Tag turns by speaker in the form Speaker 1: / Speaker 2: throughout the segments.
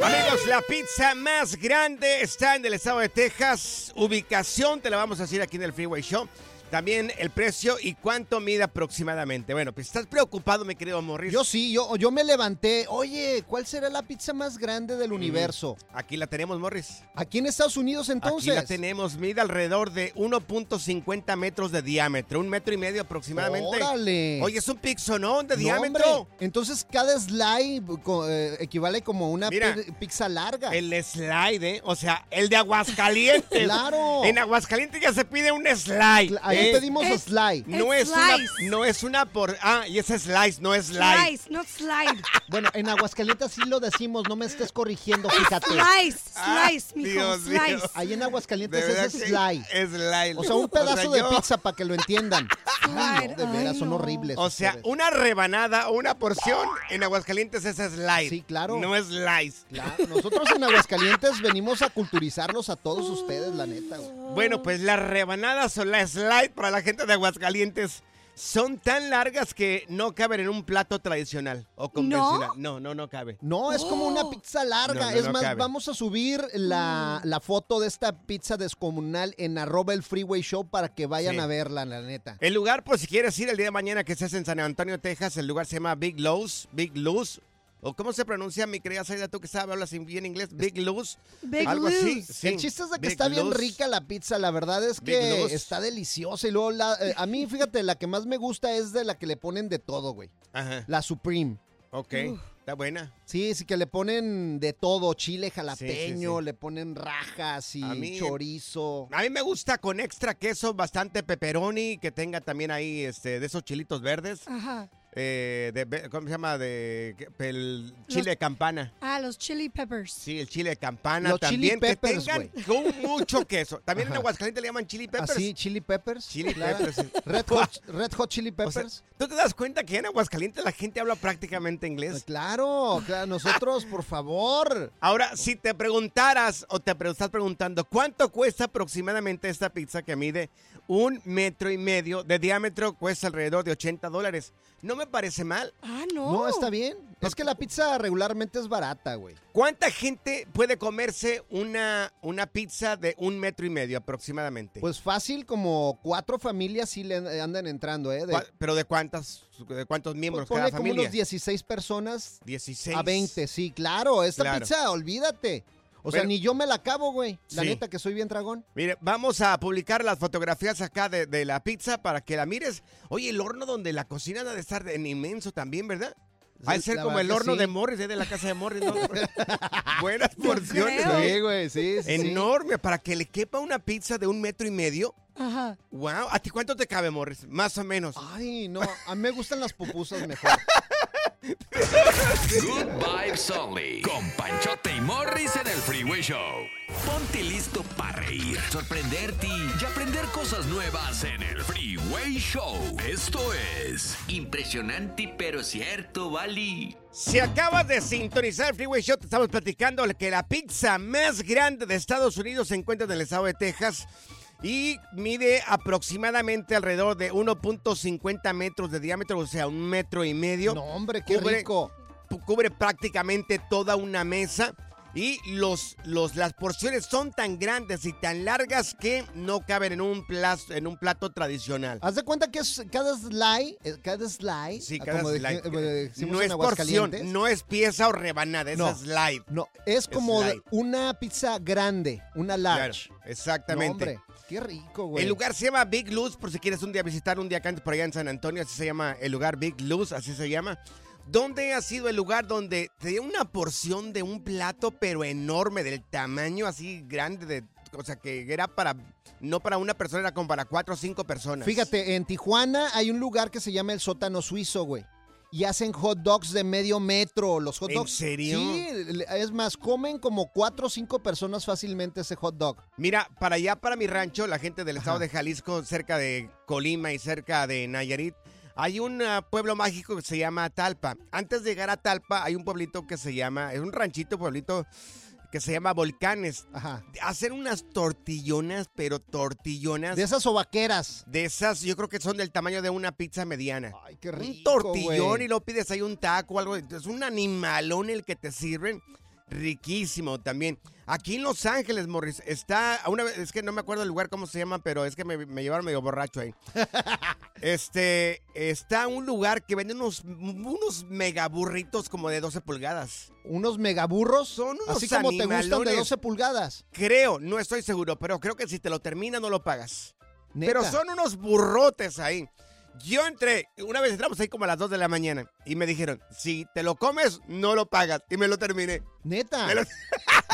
Speaker 1: Amigos, la pizza más grande está en el estado de Texas. Ubicación te la vamos a decir aquí en el Freeway Show. También el precio y cuánto mide aproximadamente. Bueno, pues estás preocupado, mi querido Morris.
Speaker 2: Yo sí, yo, yo me levanté. Oye, ¿cuál será la pizza más grande del universo?
Speaker 1: Aquí la tenemos, Morris.
Speaker 2: Aquí en Estados Unidos entonces.
Speaker 1: Aquí la tenemos, mide alrededor de 1.50 metros de diámetro, un metro y medio aproximadamente.
Speaker 2: Órale.
Speaker 1: Oye, es un pixonón de
Speaker 2: No,
Speaker 1: diámetro.
Speaker 2: hombre. Entonces cada slide eh, equivale como una
Speaker 1: Mira,
Speaker 2: pizza larga.
Speaker 1: El slide, ¿eh? O sea, el de Aguascalientes.
Speaker 2: Claro.
Speaker 1: En Aguascalientes ya se pide un slide.
Speaker 2: Ahí
Speaker 1: ¿eh?
Speaker 2: pedimos
Speaker 3: Es-
Speaker 2: slide.
Speaker 1: No es, una, no es una por. Ah, y ese slice, no es slide.
Speaker 3: Slice, not slide.
Speaker 2: Bueno, en Aguascalientes sí lo decimos, no me estés corrigiendo, fíjate.
Speaker 3: Slice,
Speaker 1: Ah,
Speaker 3: slice, mijo,
Speaker 1: Dios mío.
Speaker 3: slice.
Speaker 2: Ahí en Aguascalientes es slide.
Speaker 1: Es slide.
Speaker 2: O sea, un pedazo de
Speaker 1: yo-
Speaker 2: pizza para que lo entiendan. Ay, no, de
Speaker 3: Ay,
Speaker 2: veras, son
Speaker 3: no.
Speaker 2: horribles.
Speaker 1: O sea,
Speaker 2: ustedes.
Speaker 1: una rebanada o una porción en Aguascalientes es slide.
Speaker 2: Sí, claro.
Speaker 1: No es slice.
Speaker 2: Claro, nosotros en Aguascalientes venimos a culturizarlos a todos ustedes, la neta. güey.
Speaker 1: Bueno, pues las rebanadas o la slide para la gente de Aguascalientes son tan largas que no caben en un plato tradicional o convencional. No, no, no cabe.
Speaker 2: No, es como una pizza larga.
Speaker 1: No, no,
Speaker 2: es
Speaker 1: no
Speaker 2: más,
Speaker 1: cabe.
Speaker 2: vamos a subir la, la foto de esta pizza descomunal en arroba el freeway show para que vayan
Speaker 1: Sí.
Speaker 2: a verla, la neta.
Speaker 1: El lugar, pues si quieres ir el día de mañana que estés en San Antonio, Texas, el lugar se llama Big Lowe's, Big Luz. ¿O cómo se pronuncia, mi querida Saida, tú que sabes, hablas bien inglés? Big Luz.
Speaker 3: Big
Speaker 1: Algo así. Sí.
Speaker 2: El chiste es de que
Speaker 1: Big
Speaker 2: está bien rica la pizza, la verdad es que está deliciosa y luego la, eh, a mí fíjate, la que más me gusta es de la que le ponen de todo, güey.
Speaker 1: Ajá.
Speaker 2: La Supreme.
Speaker 1: Ok. Está buena.
Speaker 2: Sí, sí que le ponen de todo, chile jalapeño,
Speaker 1: sí.
Speaker 2: le ponen rajas y
Speaker 1: A mí-
Speaker 2: chorizo.
Speaker 1: A mí me gusta con extra queso, bastante pepperoni, que tenga también ahí este, de esos chilitos verdes.
Speaker 3: Ajá.
Speaker 1: Eh, de, ¿Cómo se llama? De, el chile de campana.
Speaker 3: Ah, los chili peppers.
Speaker 1: Sí, el chile de campana
Speaker 2: Los chili
Speaker 1: también.
Speaker 2: peppers,
Speaker 1: que tengan con mucho queso. También en. Aguascalientes le llaman chili peppers.
Speaker 2: Así, chili peppers.
Speaker 1: Chili
Speaker 2: claro.
Speaker 1: peppers. sí.
Speaker 2: Red hot, red hot chili
Speaker 1: O sea,
Speaker 2: peppers.
Speaker 1: ¿Tú te das cuenta que en Aguascalientes la gente habla prácticamente
Speaker 2: Ah,
Speaker 1: inglés?
Speaker 2: Claro, claro, nosotros, por favor.
Speaker 1: Ahora, si te preguntaras o te estás preguntando cuánto cuesta aproximadamente esta pizza que mide un metro y medio de diámetro, cuesta alrededor de 80 dólares. No me parece mal.
Speaker 3: Ah, no.
Speaker 2: No, está bien. Es que la pizza regularmente es barata, güey.
Speaker 1: ¿Cuánta gente puede comerse una, una pizza de un metro y medio aproximadamente?
Speaker 2: Pues fácil, como cuatro familias sí le eh, andan entrando, ¿eh? De,
Speaker 1: ¿Cuá- ¿Pero de cuántas, de cuántos
Speaker 2: pues
Speaker 1: miembros cada
Speaker 2: como
Speaker 1: familia?
Speaker 2: unos 16 personas
Speaker 1: 16.
Speaker 2: a 20, sí, claro. Esta
Speaker 1: Claro.
Speaker 2: pizza, olvídate. O sea, ni yo me la acabo, güey. La
Speaker 1: Sí.
Speaker 2: neta que soy bien dragón.
Speaker 1: Mire, vamos a publicar las fotografías acá de, de la pizza para que la mires. Oye, el horno donde la cocina ha de estar en inmenso también, ¿verdad? Ha de ser
Speaker 2: La
Speaker 1: como el horno
Speaker 2: sí.
Speaker 1: de Morris, ¿eh? de la casa de Morris. ¿no? Buenas porciones.
Speaker 2: Sí, güey, sí, sí, sí.
Speaker 1: Enorme, para que le quepa una pizza de un metro y medio.
Speaker 3: Ajá.
Speaker 1: Wow, ¿a ti cuánto te cabe, Morris? Más o menos.
Speaker 2: Ay, no, a mí me gustan las pupusas mejor.
Speaker 4: Good Vibes Only. Con Panchote y Morris en el Freeway Show. Ponte listo para reír, sorprenderte y aprender cosas nuevas en el Freeway Show. Esto es
Speaker 5: Impresionante pero cierto, Bali.
Speaker 1: Si acabas de sintonizar el Freeway Show, te estamos platicando que la pizza más grande de Estados Unidos se encuentra en el estado de Texas y mide aproximadamente alrededor de 1.50 metros de diámetro, o sea, un metro y medio.
Speaker 2: No, hombre, qué
Speaker 1: Cubre-
Speaker 2: rico.
Speaker 1: Cubre prácticamente toda una mesa. Y los, los, las porciones son tan grandes y tan largas que no caben en un, plato, en un plato tradicional.
Speaker 2: Haz de cuenta que es cada slide, eh, cada slide,
Speaker 1: Sí,
Speaker 2: ah,
Speaker 1: cada
Speaker 2: como
Speaker 1: slide. no es porción, no es pieza o rebanada, es
Speaker 2: No.
Speaker 1: slide.
Speaker 2: No, es como de una pizza grande, una large.
Speaker 1: Claro, exactamente.
Speaker 2: No, qué rico, güey.
Speaker 1: El lugar se llama Big Luz, por si quieres un día visitar un día antes por allá en San Antonio, así se llama el lugar Big Luz, así se llama. ¿Dónde ha sido el lugar donde te dio una porción de un plato, pero enorme, del tamaño así grande, de, o sea, que era para, no para una persona, era como para cuatro o cinco personas?
Speaker 2: Fíjate, en Tijuana hay un lugar que se llama el sótano suizo, güey. Y hacen hot dogs de medio metro. Los hot
Speaker 1: ¿En
Speaker 2: dogs.
Speaker 1: serio?
Speaker 2: Sí, es más, comen como cuatro o cinco personas fácilmente ese hot dog.
Speaker 1: Mira, para allá, para mi rancho, la gente del estado
Speaker 2: Ajá.
Speaker 1: de Jalisco, cerca de Colima y cerca de Nayarit, hay un ah, pueblo mágico que se llama Talpa. Antes de llegar a Talpa, hay un pueblito que se llama, es un ranchito, pueblito que se llama Volcanes.
Speaker 2: Ajá.
Speaker 1: Hacen unas tortillonas, pero tortillonas.
Speaker 2: De esas sobaqueras.
Speaker 1: de esas, yo creo que son del tamaño de una pizza mediana.
Speaker 2: Ay, qué
Speaker 1: un
Speaker 2: rico,
Speaker 1: tortillón
Speaker 2: güey.
Speaker 1: y lo pides ahí un taco o algo. Es un animalón el que te sirven. Riquísimo también. Aquí en Los Ángeles, Morris, está. Una vez, es que no me acuerdo el lugar cómo se llama, pero es que me, me llevaron medio borracho ahí. este. Está un lugar que vende unos, unos megaburritos como de 12 pulgadas.
Speaker 2: Unos megaburros.
Speaker 1: Son unos
Speaker 2: Así como te gustan de
Speaker 1: animalones.
Speaker 2: 12 pulgadas.
Speaker 1: Creo, no estoy seguro, pero creo que si te lo termina no lo pagas.
Speaker 2: Neta.
Speaker 1: Pero son unos burrotes ahí. Yo entré, una vez entramos ahí como a las 2 de la mañana y me dijeron, si te lo comes, no lo pagas. Y me lo terminé.
Speaker 2: Neta.
Speaker 1: Lo-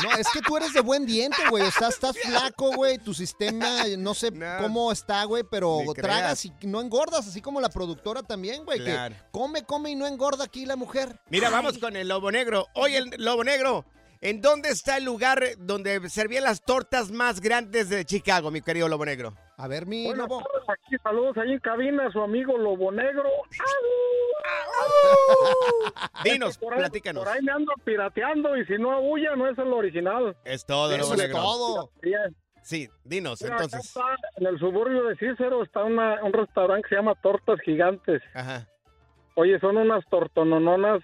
Speaker 2: No, es que tú eres de buen diente, güey. O sea, estás flaco, güey. Tu sistema, no sé
Speaker 1: No.
Speaker 2: cómo está, güey, pero tragas
Speaker 1: creas.
Speaker 2: y no engordas, así como la productora también, güey.
Speaker 1: Claro.
Speaker 2: Que come, come y no engorda aquí la mujer.
Speaker 1: Mira, vamos con el lobo negro. Oye, el lobo negro, ¿en dónde está el lugar donde servían las tortas más grandes de Chicago, mi querido lobo negro?
Speaker 2: A ver, mi
Speaker 6: Buenas
Speaker 2: lobo.
Speaker 6: tardes, aquí saludos ahí en cabina, su amigo Lobo Negro.
Speaker 1: Dinos,
Speaker 6: Por ahí,
Speaker 1: platícanos.
Speaker 6: Por ahí me ando pirateando y si no abulla no es el original.
Speaker 1: Es todo,
Speaker 2: Eso
Speaker 1: lobo
Speaker 2: es
Speaker 1: negro.
Speaker 2: todo.
Speaker 1: Sí, dinos,
Speaker 6: Mira,
Speaker 1: entonces.
Speaker 6: está, en el suburbio de Cícero está una- un restaurante que se llama Tortas Gigantes.
Speaker 1: Ajá.
Speaker 6: Oye, son unas tortonononas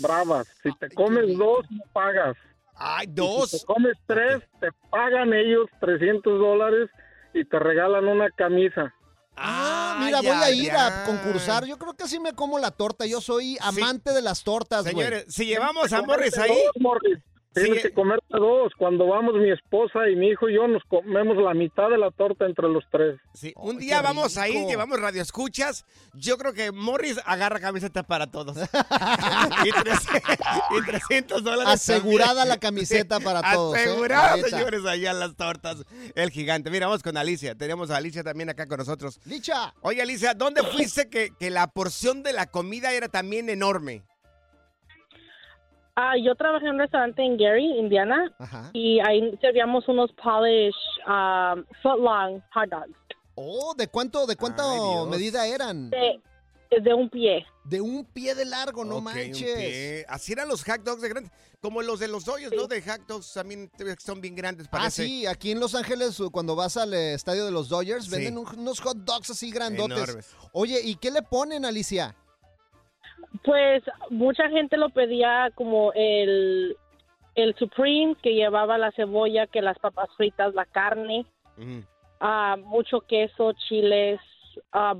Speaker 6: bravas. Si te
Speaker 2: Ay,
Speaker 6: comes dos, no pagas.
Speaker 1: Ay,
Speaker 6: Y Si
Speaker 1: dos.
Speaker 6: te comes tres, te pagan ellos 300 dólares y te regalan una camisa.
Speaker 2: Ah, mira,
Speaker 1: Ay,
Speaker 2: voy a ir a concursar. Yo creo que sí me como la torta. Yo soy amante de las tortas, güey.
Speaker 1: Señores, si llevamos a Morris ahí,
Speaker 6: dos, Morris. Tienes
Speaker 1: Sí.
Speaker 6: que comerte dos. Cuando vamos mi esposa y mi hijo y yo nos comemos la mitad de la torta entre los tres.
Speaker 1: Sí, un día vamos ahí,
Speaker 2: rico.
Speaker 1: llevamos radio escuchas. Yo creo que Morris agarra camiseta para todos. y, 300, y 300 dólares.
Speaker 2: Asegurada
Speaker 1: también.
Speaker 2: la camiseta para todos, ¿eh?
Speaker 1: Asegurada, señores, allá las tortas. El gigante. Mira, vamos con Alicia. Tenemos a Alicia también acá con nosotros.
Speaker 2: Licha.
Speaker 1: Oye, Alicia, ¿dónde fuiste que, que la porción de la comida era también enorme?
Speaker 7: Ah, yo trabajé en un restaurante en Gary, Indiana,
Speaker 2: Ajá.
Speaker 7: y ahí servíamos unos polish um, footlong hot dogs
Speaker 2: Oh, ¿de cuánto, de
Speaker 1: Ay, Dios.
Speaker 2: medida eran?
Speaker 7: de, de un pie.
Speaker 2: De un pie de largo, no
Speaker 1: un
Speaker 2: manches.
Speaker 1: pie. Así eran los hot dogs de grandes. Como los de los hoyos, ¿no? De hot dogs también son bien grandes,
Speaker 2: Ah,
Speaker 1: parece.
Speaker 2: sí, aquí en Los Ángeles, cuando vas al eh, estadio de los Dodgers,
Speaker 1: Sí.
Speaker 2: venden un- unos hot dogs así grandotes.
Speaker 1: Enormes.
Speaker 2: Oye, ¿y qué le ponen, Alicia?
Speaker 7: Pues mucha gente lo pedía como el, el Supreme, que llevaba la cebolla, que las papas fritas, la carne, ah, mucho queso, chiles, ah,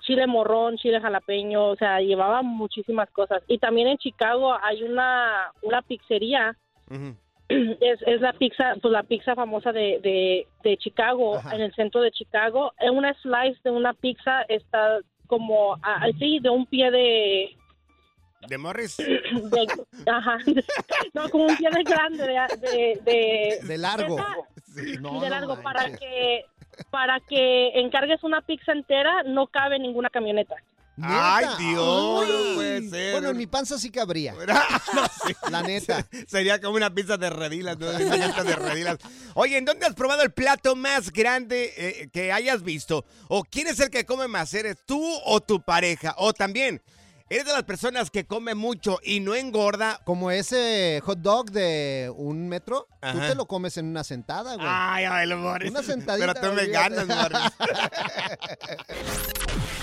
Speaker 7: chile morrón, chile jalapeño, o sea, llevaba muchísimas cosas. Y también en Chicago hay una, una pizzería es, es la pizza, pues la pizza famosa de, de, de Chicago,
Speaker 2: Ajá.
Speaker 7: en el centro de Chicago. Una slice de una pizza está como así, de un pie de,
Speaker 1: ¿De Morris?
Speaker 7: De- ajá. No, como un pie de grande de, de, de,
Speaker 2: De largo.
Speaker 7: Sí,
Speaker 2: No,
Speaker 7: de
Speaker 2: no
Speaker 7: largo para
Speaker 2: manches.
Speaker 7: que para que encargues una pizza entera no cabe ninguna camioneta.
Speaker 1: Ay. Dios,
Speaker 2: Ay.
Speaker 1: no puede ser.
Speaker 2: Bueno, en mi panza sí cabría. La neta.
Speaker 1: Sería como una pizza de redilas, ¿no? De redilas. Oye, ¿en dónde has probado el plato más grande eh, que hayas visto? ¿O quién es el que come más? ¿Eres tú o tu pareja? O también, ¿eres de las personas que come mucho y no engorda?
Speaker 2: Como ese hot dog de un metro, tú te lo comes en una sentada, güey.
Speaker 1: Ay, ay, lo Morris.
Speaker 2: Una sentadita.
Speaker 1: Pero tú me ganas, Morris.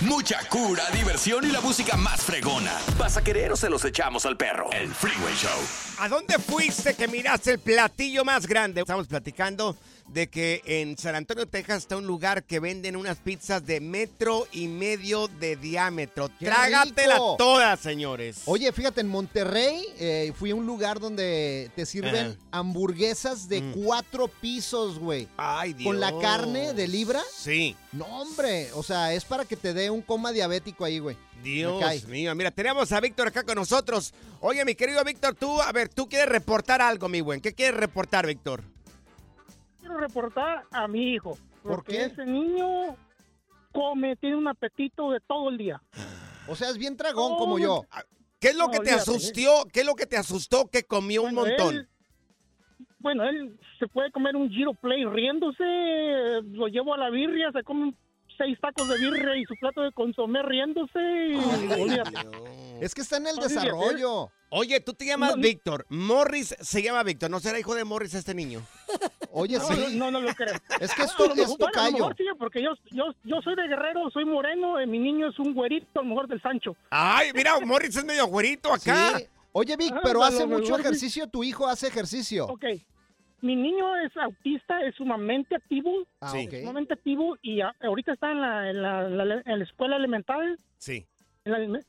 Speaker 4: Mucha cura, diversión y la música más fregona. ¿Vas a querer o se los echamos al perro? El Freeway Show.
Speaker 1: ¿A dónde fuiste que miraste el platillo más grande? Estamos platicando de que en San Antonio, Texas está un lugar que venden unas pizzas de metro y medio de diámetro.
Speaker 2: ¡Qué
Speaker 1: Trágatela
Speaker 2: rico!
Speaker 1: todas, señores.
Speaker 2: Oye, fíjate, en Monterrey eh, fui a un lugar donde te sirven hamburguesas de
Speaker 1: Mm.
Speaker 2: cuatro pisos, güey.
Speaker 1: Ay, Dios.
Speaker 2: Con la carne de libra.
Speaker 1: Sí.
Speaker 2: No, hombre. O sea, es para que te dé un coma diabético ahí, güey.
Speaker 1: Dios mío, mira, tenemos a Víctor acá con nosotros. Oye, mi querido Víctor, tú, a ver, tú quieres reportar algo, mi buen. ¿Qué quieres reportar, Víctor?
Speaker 8: Quiero reportar a mi hijo.
Speaker 2: ¿Por
Speaker 8: porque
Speaker 2: qué?
Speaker 8: ese niño come, tiene un apetito de todo el día.
Speaker 2: O sea, es bien tragón como yo.
Speaker 1: ¿Qué es lo que te
Speaker 8: olvídate,
Speaker 1: asustó? ¿Qué es lo que te asustó que comió un montón?
Speaker 8: bueno, él se puede comer un Giro Play riéndose, lo llevo a la birria, se come un- seis tacos de birria y su plato de consomé riéndose. y.
Speaker 2: Es que está en el desarrollo.
Speaker 1: Oye, tú te llamas
Speaker 8: No.
Speaker 1: Víctor. Morris se llama Víctor. ¿No será hijo de Morris este niño?
Speaker 2: Oye,
Speaker 8: No,
Speaker 2: sí.
Speaker 8: no, no lo creo.
Speaker 2: Es que esto es
Speaker 8: bueno,
Speaker 2: tocayo.
Speaker 8: mejor sí, porque yo, yo, yo soy de Guerrero, soy moreno, y mi niño es un güerito, a lo mejor del Sancho.
Speaker 1: Ay, mira, Morris es medio güerito acá.
Speaker 2: Sí. Oye, Vic,
Speaker 8: Ah,
Speaker 2: pero hace mucho ejercicio. Tu hijo hace ejercicio.
Speaker 8: Ok. Mi niño es autista, es sumamente activo.
Speaker 2: Ah,
Speaker 1: Sí.
Speaker 2: ok.
Speaker 8: Sumamente activo y ahorita está en la, en la, la- en la escuela elemental.
Speaker 1: Sí.
Speaker 8: en la-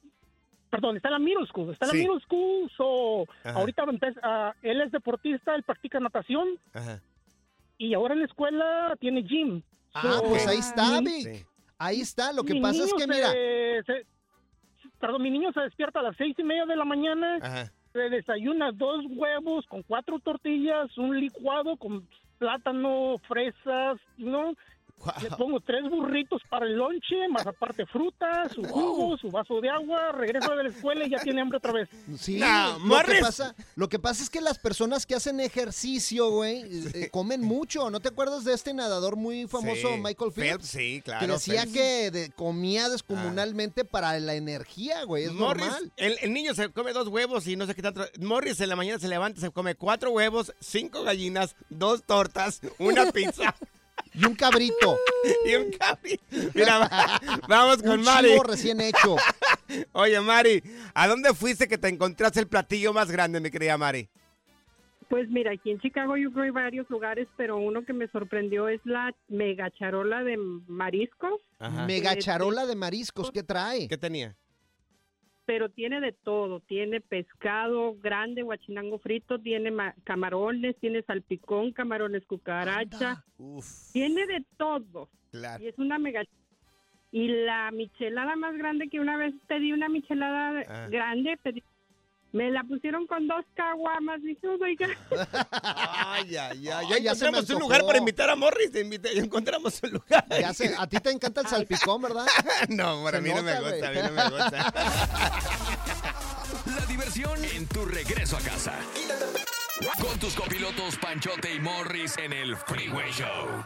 Speaker 8: perdón, está en la middle school. Está en
Speaker 1: Sí.
Speaker 8: la middle school. So,
Speaker 1: Ajá.
Speaker 8: ahorita ah, él es deportista, él practica natación
Speaker 1: Ajá.
Speaker 8: y ahora en la escuela tiene gym.
Speaker 2: Ah,
Speaker 8: So,
Speaker 2: pues ahí está,
Speaker 8: mi-
Speaker 2: Vic.
Speaker 1: Sí.
Speaker 2: Ahí está. Lo que
Speaker 8: mi
Speaker 2: pasa es que,
Speaker 8: se-
Speaker 2: mira,
Speaker 8: se- perdón, mi niño se despierta a las seis y media de la mañana.
Speaker 1: Ajá.
Speaker 8: Se desayuna dos huevos con cuatro tortillas, un licuado con plátano, fresas, ¿no? Le pongo tres burritos para el lonche, más aparte fruta, su jugo, su vaso de agua, regresa de la escuela y ya tiene hambre otra vez.
Speaker 2: Sí,
Speaker 1: No,
Speaker 2: lo, que
Speaker 1: Morris.
Speaker 2: pasa, lo que pasa es que las personas que hacen ejercicio, güey, eh, comen mucho. ¿No te acuerdas de este nadador muy famoso,
Speaker 1: Sí.
Speaker 2: Michael Phelps?
Speaker 1: Sí, claro.
Speaker 2: que decía
Speaker 1: Phelps.
Speaker 2: que de- comía descomunalmente para la energía, güey. Es
Speaker 1: Morris,
Speaker 2: normal.
Speaker 1: el, el niño se come dos huevos y no sé qué tanto. Morris en la mañana se levanta, se come cuatro huevos, cinco gallinas, dos tortas, una pizza
Speaker 2: Y un cabrito.
Speaker 1: y un café. Mira, va- vamos con
Speaker 2: un
Speaker 1: Mari.
Speaker 2: chivo recién hecho.
Speaker 1: Oye, Mari, ¿a dónde fuiste que te encontraste el platillo más grande, mi querida Mari?
Speaker 9: Pues mira, aquí en Chicago yo creo hay varios lugares, pero uno que me sorprendió es la mega charola de mariscos,
Speaker 1: Ajá.
Speaker 2: Mega
Speaker 9: Eh,
Speaker 2: charola de mariscos. ¿Qué trae?
Speaker 1: ¿Qué tenía?
Speaker 9: Pero tiene de todo. Tiene pescado grande, guachinango frito, tiene ma- camarones, tiene salpicón, camarones cucaracha,
Speaker 1: Uf,
Speaker 9: tiene de todo.
Speaker 1: claro.
Speaker 9: Y es una mega... Y la michelada más grande que una vez pedí una michelada
Speaker 1: Ah.
Speaker 9: grande, pedí- me la pusieron con dos caguamas. Dije, "Oh, my God".
Speaker 1: Ay, ay, ay. Ya encontramos un lugar para invitar a Morris. te invité- Ya encontramos un lugar.
Speaker 2: Ya sé, a ti te encanta el salpicón, ¿verdad?
Speaker 1: No, para
Speaker 2: Se
Speaker 1: mí no me gusta, a mí no me gusta.
Speaker 4: La diversión en tu regreso a casa. Con tus copilotos Panchote y Morris en el Freeway Show.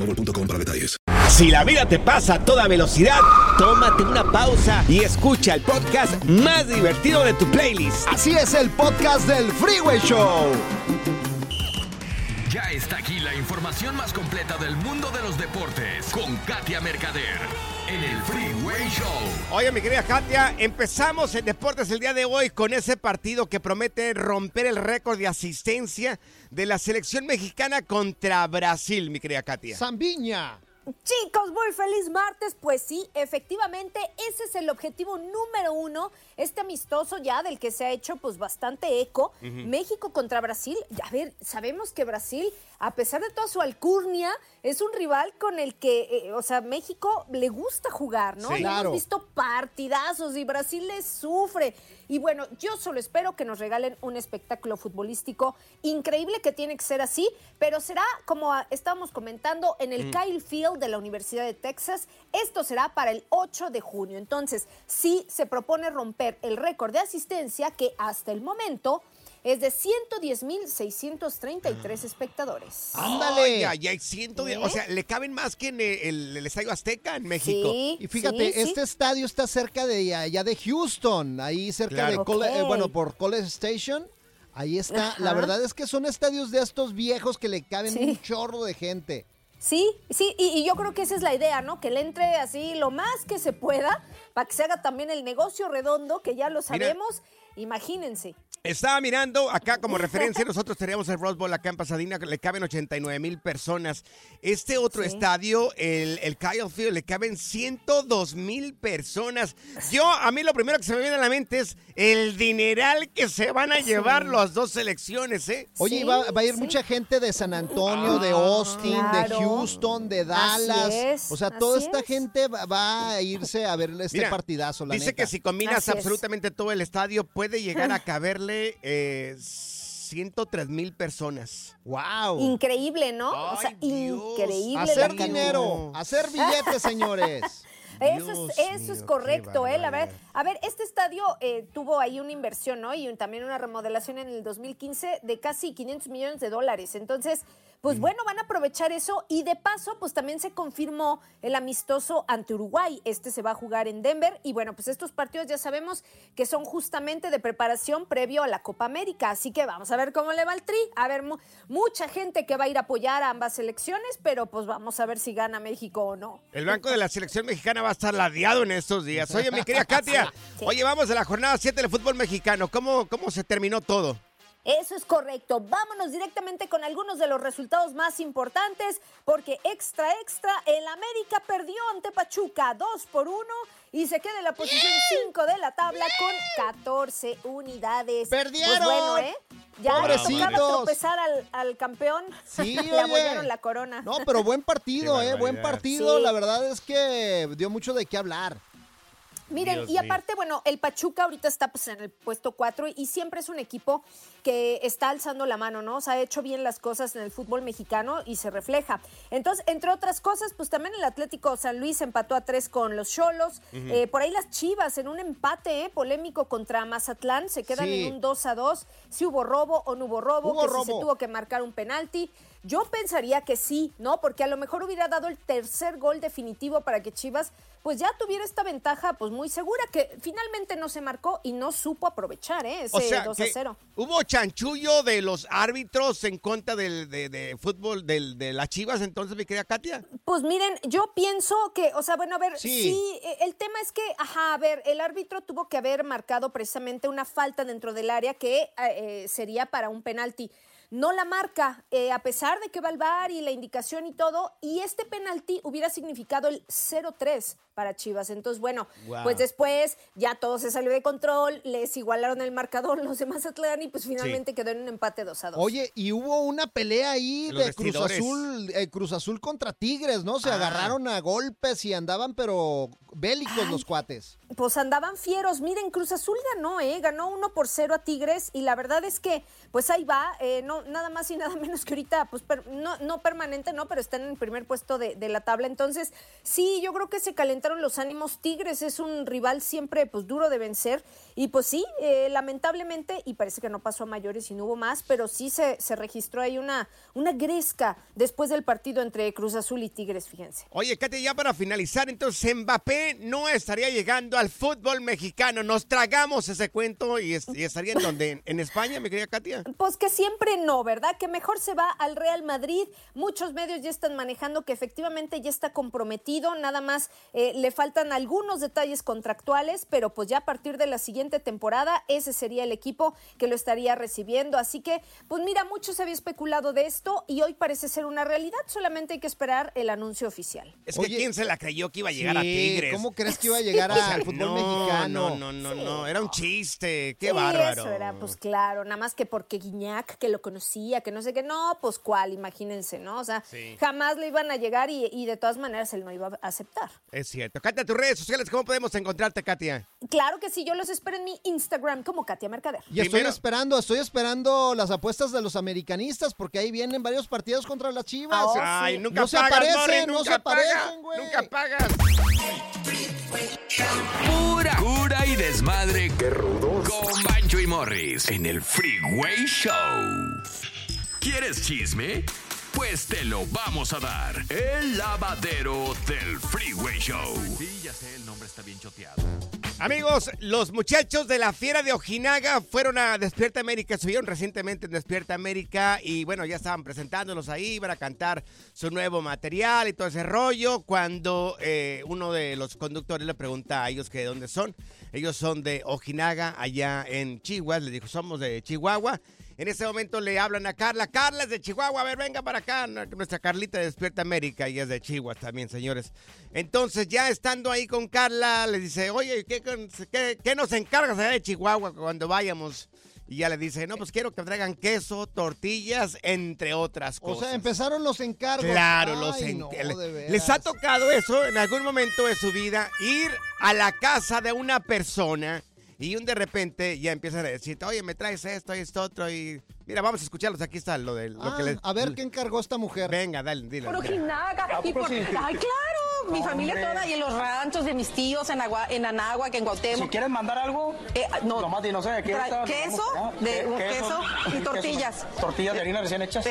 Speaker 1: Si la vida te pasa a toda velocidad, tómate una pausa y escucha el podcast más divertido de tu playlist.
Speaker 2: Así es el podcast del Freeway Show.
Speaker 4: Ya está aquí la información más completa del mundo de los deportes con Katia Mercader en el Freeway Show.
Speaker 1: Oye, mi querida Katia, empezamos en deportes el día de hoy con ese partido que promete romper el récord de asistencia de la selección mexicana contra Brasil, mi querida Katia.
Speaker 2: Zambiña.
Speaker 10: Chicos, muy feliz martes. Pues sí, efectivamente, ese es el objetivo número uno. Este amistoso ya del que se ha hecho pues bastante eco. México contra Brasil. A ver, sabemos que Brasil, a pesar de toda su alcurnia, es un rival con el que, eh, o sea, México le gusta jugar, ¿no?
Speaker 11: Sí.
Speaker 10: Y
Speaker 11: Claro.
Speaker 10: Hemos visto partidazos y Brasil le sufre. Y bueno, yo solo espero que nos regalen un espectáculo futbolístico increíble que tiene que ser así, pero será como estábamos comentando en el
Speaker 11: Mm.
Speaker 10: Kyle Field de la Universidad de Texas. Esto será para el 8 de junio. Entonces, sí se propone romper el récord de asistencia que hasta el momento es de 110.633 espectadores.
Speaker 1: Ándale. Ay, ay, 110,
Speaker 10: ¿Eh?
Speaker 1: O sea, le caben más que en el, el Estadio Azteca en México.
Speaker 2: Y fíjate, este estadio está cerca de allá de Houston, ahí cerca
Speaker 1: Claro.
Speaker 2: de, Cole- eh,
Speaker 10: Ok.
Speaker 2: bueno, por College Station. Ahí está.
Speaker 10: Ajá.
Speaker 2: La verdad es que son estadios de estos viejos que le caben
Speaker 10: Sí.
Speaker 2: un chorro de gente.
Speaker 10: Sí, sí, y, y yo creo que esa es la idea, ¿no? Que le entre así lo más que se pueda para que se haga también el negocio redondo, que ya lo
Speaker 1: Mira.
Speaker 10: sabemos. Imagínense.
Speaker 1: Estaba mirando acá como referencia, nosotros teníamos el Rose Bowl acá en Pasadena, que le caben 89 mil personas. Este otro
Speaker 10: Sí.
Speaker 1: estadio, el, el Kyle Field, le caben 102 mil personas. Yo, a mí lo primero que se me viene a la mente es el dineral que se van a llevar las dos selecciones, ¿eh?
Speaker 2: Oye, va, va a ir mucha gente de San Antonio, de Austin, de. Houston, de Dallas.
Speaker 10: es,
Speaker 2: o sea, toda esta
Speaker 10: es.
Speaker 2: gente va, va a irse a ver este
Speaker 1: Mira,
Speaker 2: partidazo, la
Speaker 1: Dice
Speaker 2: neta.
Speaker 1: que si combinas
Speaker 10: Así es.
Speaker 1: absolutamente todo el estadio, puede llegar a caberle eh, 103 mil personas.
Speaker 2: ¡Wow!
Speaker 10: Increíble, ¿no? o sea, increíble.
Speaker 2: Hacer dinero, hacer billetes, señores.
Speaker 10: Eso es, eso es correcto, ¿eh? La verdad. A ver, este estadio eh, tuvo ahí una inversión, ¿no? Y un- también una remodelación en el 2015 de casi 500 millones de dólares. Entonces, pues
Speaker 2: Mm.
Speaker 10: bueno, van a aprovechar eso. Y de paso, pues también se confirmó el amistoso ante Uruguay. Este se va a jugar en Denver. Y bueno, pues estos partidos ya sabemos que son justamente de preparación previo a la Copa América. Así que vamos a ver cómo le va el tri. A ver, mu- mucha gente que va a ir a apoyar a ambas selecciones, pero pues vamos a ver si gana México o no.
Speaker 1: El banco de la selección mexicana va a estar ladeado en estos días. Oye, mi querida Katia,
Speaker 10: Sí.
Speaker 1: oye, vamos a la jornada 7 del fútbol mexicano. ¿Cómo, ¿Cómo se terminó todo?
Speaker 10: Eso es correcto. Vámonos directamente con algunos de los resultados más importantes, porque extra, extra, el América perdió ante Pachuca 2 por 1 y se queda en la posición 5 de la tabla con 14 unidades.
Speaker 2: ¡Perdieron!
Speaker 10: Pues bueno, ¿eh? Ya le tocaba tropezar al, al campeón.
Speaker 2: Sí,
Speaker 10: le abollaron la corona.
Speaker 2: No, pero buen partido, ¿eh? Buen partido.
Speaker 10: Sí.
Speaker 2: La verdad es que dio mucho de qué hablar.
Speaker 10: Miren,
Speaker 1: Dios
Speaker 10: y
Speaker 1: mío.
Speaker 10: aparte, bueno, el Pachuca ahorita está pues en el puesto 4 y siempre es un equipo que está alzando la mano, ¿no? O sea, ha hecho bien las cosas en el fútbol mexicano y se refleja. Entonces, entre otras cosas, pues también el Atlético San Luis empató a 3 con los Cholos. Eh, por ahí las Chivas en un empate eh, polémico contra Mazatlán se quedan
Speaker 2: Sí.
Speaker 10: en un 2 a 2. Si hubo robo o no hubo robo,
Speaker 2: Hubo
Speaker 10: que si se tuvo que marcar un penalti. Yo pensaría que sí, ¿no? Porque a lo mejor hubiera dado el tercer gol definitivo para que Chivas pues ya tuviera esta ventaja pues muy segura que finalmente no se marcó y no supo aprovechar, ¿eh? Ese
Speaker 1: O sea,
Speaker 10: 2 a
Speaker 1: que
Speaker 10: 0.
Speaker 1: hubo chanchullo de los árbitros en contra del, de, de fútbol del, de las Chivas, entonces, mi querida Katia.
Speaker 10: Pues miren, yo pienso que, o sea, bueno, a ver,
Speaker 1: Sí.
Speaker 10: sí, eh, el tema es que, ajá, a ver, el árbitro tuvo que haber marcado precisamente una falta dentro del área que eh, eh, sería para un penalti. No la marca, eh, a pesar de que va al bar y la indicación y todo, y este penalti hubiera significado el 0-3 para Chivas. Entonces, bueno,
Speaker 11: Wow.
Speaker 10: pues después ya todo se salió de control, les igualaron el marcador los demás Atlán y pues finalmente quedó en un empate 2 a 2.
Speaker 2: Oye, y hubo una pelea ahí
Speaker 10: los
Speaker 2: de Cruz. Azul, eh, Cruz Azul contra Tigres, ¿no? Se
Speaker 10: Ah.
Speaker 2: agarraron a golpes y andaban, pero bélicos los cuates.
Speaker 10: Pues andaban fieros. Miren, Cruz Azul ganó, ¿eh? Ganó 1 por 0 a Tigres y la verdad es que, pues ahí va, eh, no, nada más y nada menos que ahorita, pues per- no, no permanente, no, pero está en el primer puesto de, de la tabla. Entonces, sí, yo creo que se calentaron los ánimos. Tigres es un rival siempre, pues duro de vencer. Y pues sí, eh, lamentablemente, y parece que no pasó a mayores y no hubo más, pero sí se, se registró ahí una, una gresca después del partido entre Cruz Azul y Tigres, fíjense.
Speaker 1: Oye, Katia, ya para finalizar, entonces Mbappé no estaría llegando al fútbol mexicano. Nos tragamos ese cuento y, es- y estaría en donde, en, en España, mi querida Katia.
Speaker 10: Pues que siempre no, ¿verdad? Que mejor se va al Real Madrid. Muchos medios ya están manejando que efectivamente ya está comprometido, nada más eh, le faltan algunos detalles contractuales, pero pues ya a partir de la siguiente temporada ese sería el equipo que lo estaría recibiendo. Así que, pues mira, mucho se había especulado de esto y hoy parece ser una realidad, solamente hay que esperar el anuncio oficial.
Speaker 1: Es que ¿quién se la creyó que iba a llegar a Tigres?
Speaker 2: ¿cómo crees que iba a llegar al fútbol
Speaker 1: no,
Speaker 2: mexicano?
Speaker 1: No, no, no, no, era un chiste. Qué
Speaker 10: Sí,
Speaker 1: bárbaro.
Speaker 10: Eso era, pues claro, nada más que porque Guiñac, que lo conocía, que no sé qué, no, pues cuál, imagínense, ¿no? O sea,
Speaker 1: Sí.
Speaker 10: jamás le iban a llegar y, y de todas maneras él no iba a aceptar.
Speaker 1: Es cierto. Katia, tus redes sociales, ¿cómo podemos encontrarte, Katia?
Speaker 10: Claro que sí, yo los espero en mi Instagram como Katia Mercader.
Speaker 2: Y estoy esperando, estoy esperando las apuestas de los americanistas porque ahí vienen varios partidos contra las Chivas.
Speaker 1: Ay, nunca
Speaker 2: no se aparecen,
Speaker 1: Morris,
Speaker 2: no se
Speaker 1: nunca
Speaker 2: aparecen, güey.
Speaker 1: Nunca pagas.
Speaker 4: Pura cura y desmadre. ¡Qué rudos! Con Bancho y Morris en el Freeway Show. ¿Quieres chisme? Pues te lo vamos a dar. El lavadero del Freeway Show.
Speaker 12: Sí, ya sé, el nombre está bien choteado.
Speaker 1: Amigos, los muchachos de la Fiera de Ojinaga fueron a Despierta América, subieron recientemente en Despierta América y bueno, ya estaban presentándolos ahí, iban a cantar su nuevo material y todo ese rollo. Cuando eh, uno de los conductores le pregunta a ellos que de dónde son, ellos son de Ojinaga, allá en Chihuahua, les dijo, somos de Chihuahua. En ese momento le hablan a Carla. Carla es de Chihuahua. A ver, venga para acá. Nuestra Carlita de Despierta América y es de Chihuahua también, señores. Entonces, ya estando ahí con Carla, le dice, oye, ¿qué, qué- qué nos encargas allá de Chihuahua cuando vayamos? Y ya le dice, no, pues quiero que traigan queso, tortillas, entre otras
Speaker 2: O
Speaker 1: cosas.
Speaker 2: sea, empezaron los encargos.
Speaker 1: Claro,
Speaker 2: Ay,
Speaker 1: los en-
Speaker 2: no,
Speaker 1: le-
Speaker 2: de veras.
Speaker 1: les ha tocado eso en algún momento de su vida, ir a la casa de una persona y un de repente ya empiezan a decirte, oye, me traes esto y esto otro y mira, vamos a escucharlos, aquí está lo de lo
Speaker 2: Ah,
Speaker 1: que les...
Speaker 2: a ver qué encargó esta mujer.
Speaker 1: Venga, dale, dile.
Speaker 11: Por Ojinaga. Y por, ay, claro, mi familia
Speaker 13: Hombre.
Speaker 11: toda y en los ranchos de mis tíos en, Agua, en Anáhuac, en Cuauhtémoc.
Speaker 13: Si quieres mandar algo,
Speaker 11: Eh, no.
Speaker 13: nomás di, no sé de qué está,
Speaker 11: queso,
Speaker 13: vamos allá.
Speaker 11: de
Speaker 13: ¿Qué-
Speaker 11: un queso y tortillas.
Speaker 13: Tortillas de harina recién hechas.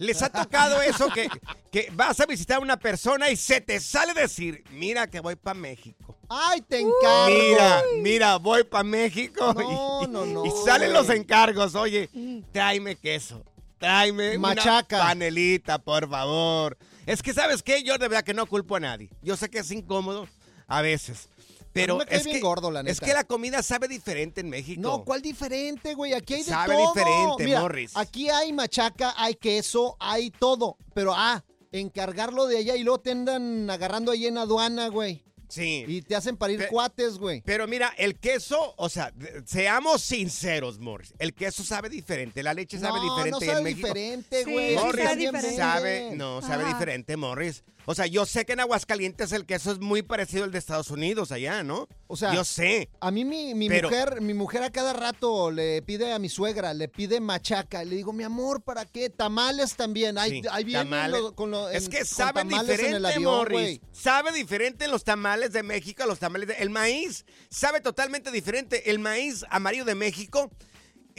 Speaker 1: Les ha tocado eso que, que vas a visitar a una persona y se te sale decir, mira que voy para México.
Speaker 2: Ay, te encargo.
Speaker 1: Mira, mira, voy para México.
Speaker 2: No,
Speaker 1: y,
Speaker 2: no, no,
Speaker 1: y salen los encargos. Oye, tráeme queso. Tráeme
Speaker 2: Machaca.
Speaker 1: una panelita, por favor. Es que, ¿sabes qué? Yo de verdad que no culpo a nadie. Yo sé que es incómodo a veces. Pero es,
Speaker 2: bien
Speaker 1: que,
Speaker 2: gordo, la
Speaker 1: es que la comida sabe diferente en México.
Speaker 2: No, ¿cuál diferente, güey? Aquí hay de
Speaker 1: Sabe
Speaker 2: todo.
Speaker 1: diferente,
Speaker 2: Mira,
Speaker 1: Morris.
Speaker 2: Aquí hay machaca, hay queso, hay todo. Pero, ah, encargarlo de allá y luego te andan agarrando ahí en aduana, güey.
Speaker 1: Sí.
Speaker 2: Y te hacen parir
Speaker 1: Pe-
Speaker 2: cuates, güey.
Speaker 1: Pero mira, el queso, o sea, seamos sinceros, Morris. El queso sabe diferente, la leche sabe
Speaker 2: No,
Speaker 1: diferente
Speaker 2: no
Speaker 1: ahí en
Speaker 2: sabe
Speaker 1: México.
Speaker 2: diferente, güey.
Speaker 3: sí
Speaker 1: Morris
Speaker 3: sabe diferente.
Speaker 1: sabe, no, sabe
Speaker 3: Ajá.
Speaker 1: diferente, Morris. O sea, yo sé que en Aguascalientes el queso es muy parecido al de Estados Unidos allá, ¿no?
Speaker 2: O sea,
Speaker 1: yo sé.
Speaker 2: A mí mi, mi
Speaker 1: Pero-
Speaker 2: mujer, mi mujer a cada rato le pide a mi suegra, le pide machaca. Le digo, mi amor, ¿para qué? Tamales también. Ahí,
Speaker 1: Sí,
Speaker 2: ahí vienen
Speaker 1: tamales.
Speaker 2: lo- con lo-
Speaker 1: es
Speaker 2: en-
Speaker 1: que sabe
Speaker 2: en
Speaker 1: diferente,
Speaker 2: avión,
Speaker 1: Morris. Sabe diferente los tamales de México los tamales de... El maíz sabe totalmente diferente. El maíz amarillo de México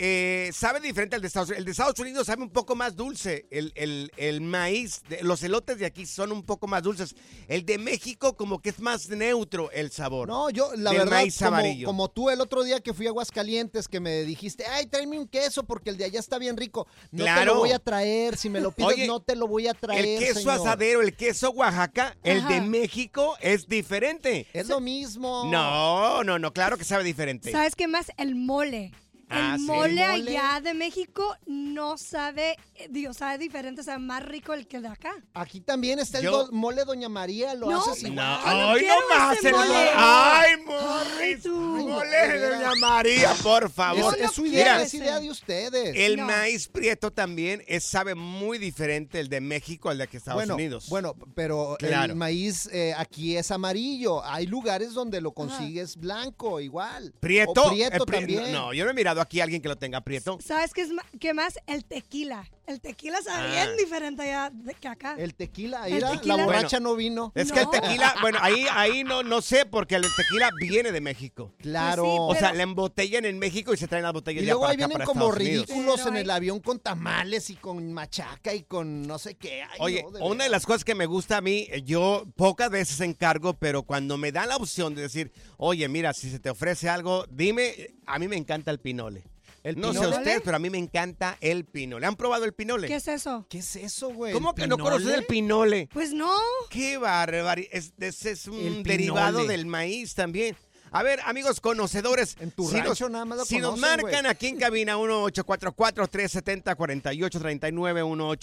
Speaker 1: eh, sabe diferente al de Estados Unidos. El de Estados Unidos sabe un poco más dulce. El, el- el maíz, de- los elotes de aquí son un poco más dulces. El de México como que es más neutro el sabor.
Speaker 2: No, yo, la
Speaker 1: del
Speaker 2: verdad,
Speaker 1: maíz
Speaker 2: como,
Speaker 1: amarillo.
Speaker 2: como tú el otro día que fui a Aguascalientes, que me dijiste, ay, tráeme un queso porque el de allá está bien rico. No te
Speaker 1: Claro.
Speaker 2: lo voy a traer, si me lo pides,
Speaker 1: Oye,
Speaker 2: no te lo voy a traer,
Speaker 1: el queso
Speaker 2: señor.
Speaker 1: asadero, el queso Oaxaca, el de. México es diferente.
Speaker 2: Es lo mismo.
Speaker 1: No, no, no, claro que sabe diferente.
Speaker 3: ¿Sabes qué más? El mole.
Speaker 1: Ah,
Speaker 3: el
Speaker 1: sí.
Speaker 3: mole,
Speaker 2: El mole.
Speaker 3: allá de México no sabe, eh, digo, sabe diferente, sabe más rico el que de acá.
Speaker 2: Aquí también está el
Speaker 1: Yo-
Speaker 2: do- mole Doña María, lo
Speaker 3: No,
Speaker 2: haces
Speaker 3: no,
Speaker 2: igual.
Speaker 3: yo no
Speaker 1: Ay, no más el
Speaker 3: mole.
Speaker 1: mole. Ay, Morris. Mole de Doña María, por favor.
Speaker 2: Es, es su
Speaker 3: no
Speaker 2: idea, es idea de ustedes.
Speaker 1: El
Speaker 3: No.
Speaker 1: maíz prieto también es, sabe muy diferente el de México al de aquí Estados
Speaker 2: bueno,
Speaker 1: Unidos.
Speaker 2: bueno, pero
Speaker 1: Claro.
Speaker 2: el maíz eh, aquí es amarillo. Hay lugares donde lo consigues blanco, igual.
Speaker 1: ¿Prieto?
Speaker 2: O prieto
Speaker 1: El pri-
Speaker 2: también.
Speaker 1: No, yo no he mirado aquí alguien que lo tenga prieto.
Speaker 3: ¿Sabes qué, es qué más? El tequila. El tequila sabe
Speaker 1: Ah.
Speaker 3: bien diferente allá de- que acá.
Speaker 2: El tequila,
Speaker 3: El
Speaker 2: mira,
Speaker 3: tequila-
Speaker 2: la borracha no vino.
Speaker 1: Es que el tequila, bueno, ahí, ahí no, no sé, porque el tequila viene de México.
Speaker 2: Claro.
Speaker 3: Pues sí,
Speaker 1: O sea, la embotellan en México y se traen las botellas
Speaker 2: y luego
Speaker 1: para
Speaker 2: ahí
Speaker 1: acá,
Speaker 2: vienen
Speaker 1: para
Speaker 2: como ridículos en
Speaker 3: hay-
Speaker 2: el avión con tamales y con machaca y con no sé qué. Ay,
Speaker 1: Oye,
Speaker 2: no, de
Speaker 1: una de las cosas que me gusta a mí, eh, yo pocas veces encargo, pero cuando me dan la opción de decir, oye, mira, si se te ofrece algo, dime, a mí me encanta el pinole.
Speaker 2: ¿El
Speaker 1: no sé
Speaker 2: pinole?
Speaker 1: ustedes, pero a mí me encanta el pinole. ¿Han probado el pinole?
Speaker 3: ¿Qué es eso?
Speaker 2: ¿Qué es eso, güey?
Speaker 1: ¿Cómo
Speaker 2: ¿El
Speaker 1: que no
Speaker 2: pinole?
Speaker 1: conoces el pinole?
Speaker 3: Pues no.
Speaker 1: ¡Qué barbaridad! Es, es- es un derivado del maíz también. A ver, amigos conocedores,
Speaker 2: En tu
Speaker 1: si
Speaker 2: rancho
Speaker 1: nos,
Speaker 2: nada más lo
Speaker 1: si nos
Speaker 2: conocen,
Speaker 1: marcan
Speaker 2: güey.
Speaker 1: aquí en cabina 1-844-370-4839,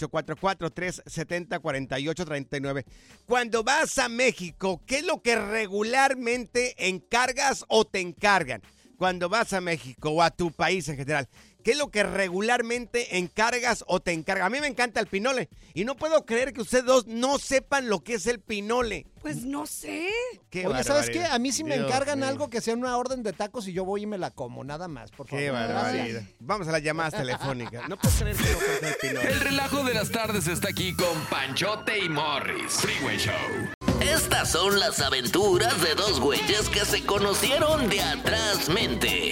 Speaker 1: 1-844-370-4839. Cuando vas a México, ¿qué es lo que regularmente encargas o te encargan? Cuando vas a México o a tu país en general, ¿qué es lo que regularmente encargas o te encargan? A mí me encanta el pinole y no puedo creer que ustedes dos no sepan lo que es el pinole.
Speaker 3: Pues no sé.
Speaker 1: Qué
Speaker 2: Oye, ¿sabes qué? A mí si me
Speaker 1: Dios
Speaker 2: encargan algo que sea una orden de tacos y yo voy y me la como, nada más, por favor.
Speaker 1: Qué barbaridad. Vamos a las llamadas telefónicas. No puedo creer que no el pinole.
Speaker 4: El relajo de las tardes está aquí con Panchote y Morris. Freeway Show.
Speaker 5: Estas son las aventuras de dos güeyes que se conocieron de atrás mente.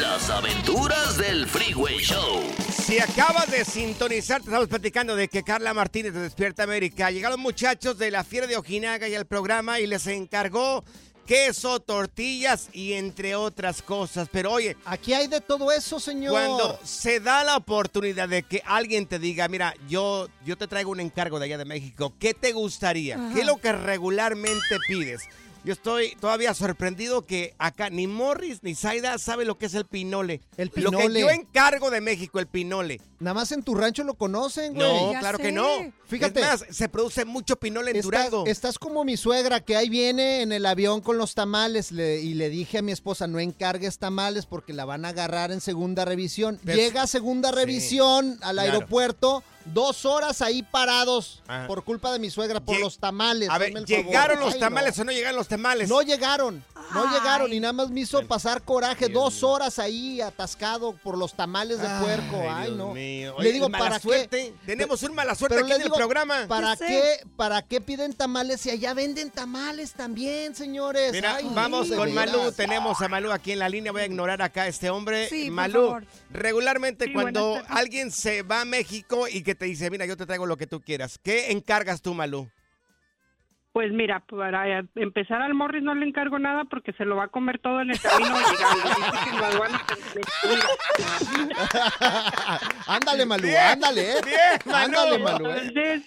Speaker 5: Las aventuras del Freeway Show.
Speaker 1: Si acabas de sintonizar, te estamos platicando de que Carla Martínez de Despierta América llegaron muchachos de la Fiera de Ojinaga y al programa y les encargó queso, tortillas y entre otras cosas. Pero oye,
Speaker 2: Aquí hay de todo eso, señor.
Speaker 1: cuando se da la oportunidad de que alguien te diga, mira, yo, yo te traigo un encargo de allá de México, ¿qué te gustaría?
Speaker 3: Ajá.
Speaker 1: ¿Qué es lo que regularmente pides? Yo estoy todavía sorprendido que acá ni Morris ni Zaida sabe lo que es el pinole.
Speaker 2: El
Speaker 1: Lo que
Speaker 2: pinole.
Speaker 1: yo encargo de México, el pinole.
Speaker 2: Nada más en tu rancho lo conocen, güey.
Speaker 1: No,
Speaker 3: Ya
Speaker 1: claro
Speaker 3: sé.
Speaker 1: que no.
Speaker 2: Fíjate.
Speaker 1: Es más, se produce mucho pinole en
Speaker 2: Estás, como mi suegra que ahí viene en el avión con los tamales le- y le dije a mi esposa no encargues tamales porque la van a agarrar en segunda revisión.
Speaker 1: Pero-
Speaker 2: Llega a segunda
Speaker 1: Sí,
Speaker 2: revisión al
Speaker 1: claro.
Speaker 2: aeropuerto, dos horas ahí parados
Speaker 1: Ajá.
Speaker 2: por culpa de mi suegra por
Speaker 1: Lleg-
Speaker 2: los tamales.
Speaker 1: A ver,
Speaker 2: favor.
Speaker 1: ¿llegaron los
Speaker 2: Ay,
Speaker 1: tamales
Speaker 2: no.
Speaker 1: o no llegaron los tamales?
Speaker 2: No llegaron, no
Speaker 3: Ay.
Speaker 2: llegaron y nada más me hizo pasar coraje.
Speaker 1: Dios
Speaker 2: dos horas ahí atascado por los tamales de puerco. Ay,
Speaker 1: Dios
Speaker 2: no.
Speaker 1: mío.
Speaker 2: Le
Speaker 1: Oye,
Speaker 2: digo,
Speaker 1: mala
Speaker 2: ¿para
Speaker 1: suerte.
Speaker 2: qué?
Speaker 1: Tenemos un mala suerte
Speaker 2: Pero
Speaker 1: aquí
Speaker 2: le
Speaker 1: en
Speaker 2: digo,
Speaker 1: el programa.
Speaker 2: ¿Para qué, ¿Para qué piden tamales si allá venden tamales también, señores?
Speaker 1: Mira,
Speaker 2: Ay,
Speaker 1: vamos con
Speaker 2: veras.
Speaker 1: Malú. Tenemos a Malú aquí en la línea. Voy a ignorar acá a este hombre.
Speaker 3: Sí, por
Speaker 1: Malú,
Speaker 3: favor.
Speaker 1: regularmente
Speaker 9: Sí,
Speaker 1: cuando alguien se va a México y que te dice, mira, yo te traigo lo que tú quieras, ¿qué encargas tú, Malú?
Speaker 9: Pues mira, para empezar al Morris no le encargo nada porque se lo va a comer todo en el camino llegando.
Speaker 2: Ándale, Malú, ándale, ¿eh?
Speaker 1: bien, Malú.
Speaker 2: Ándale, Malú, ¿eh?
Speaker 9: Entonces,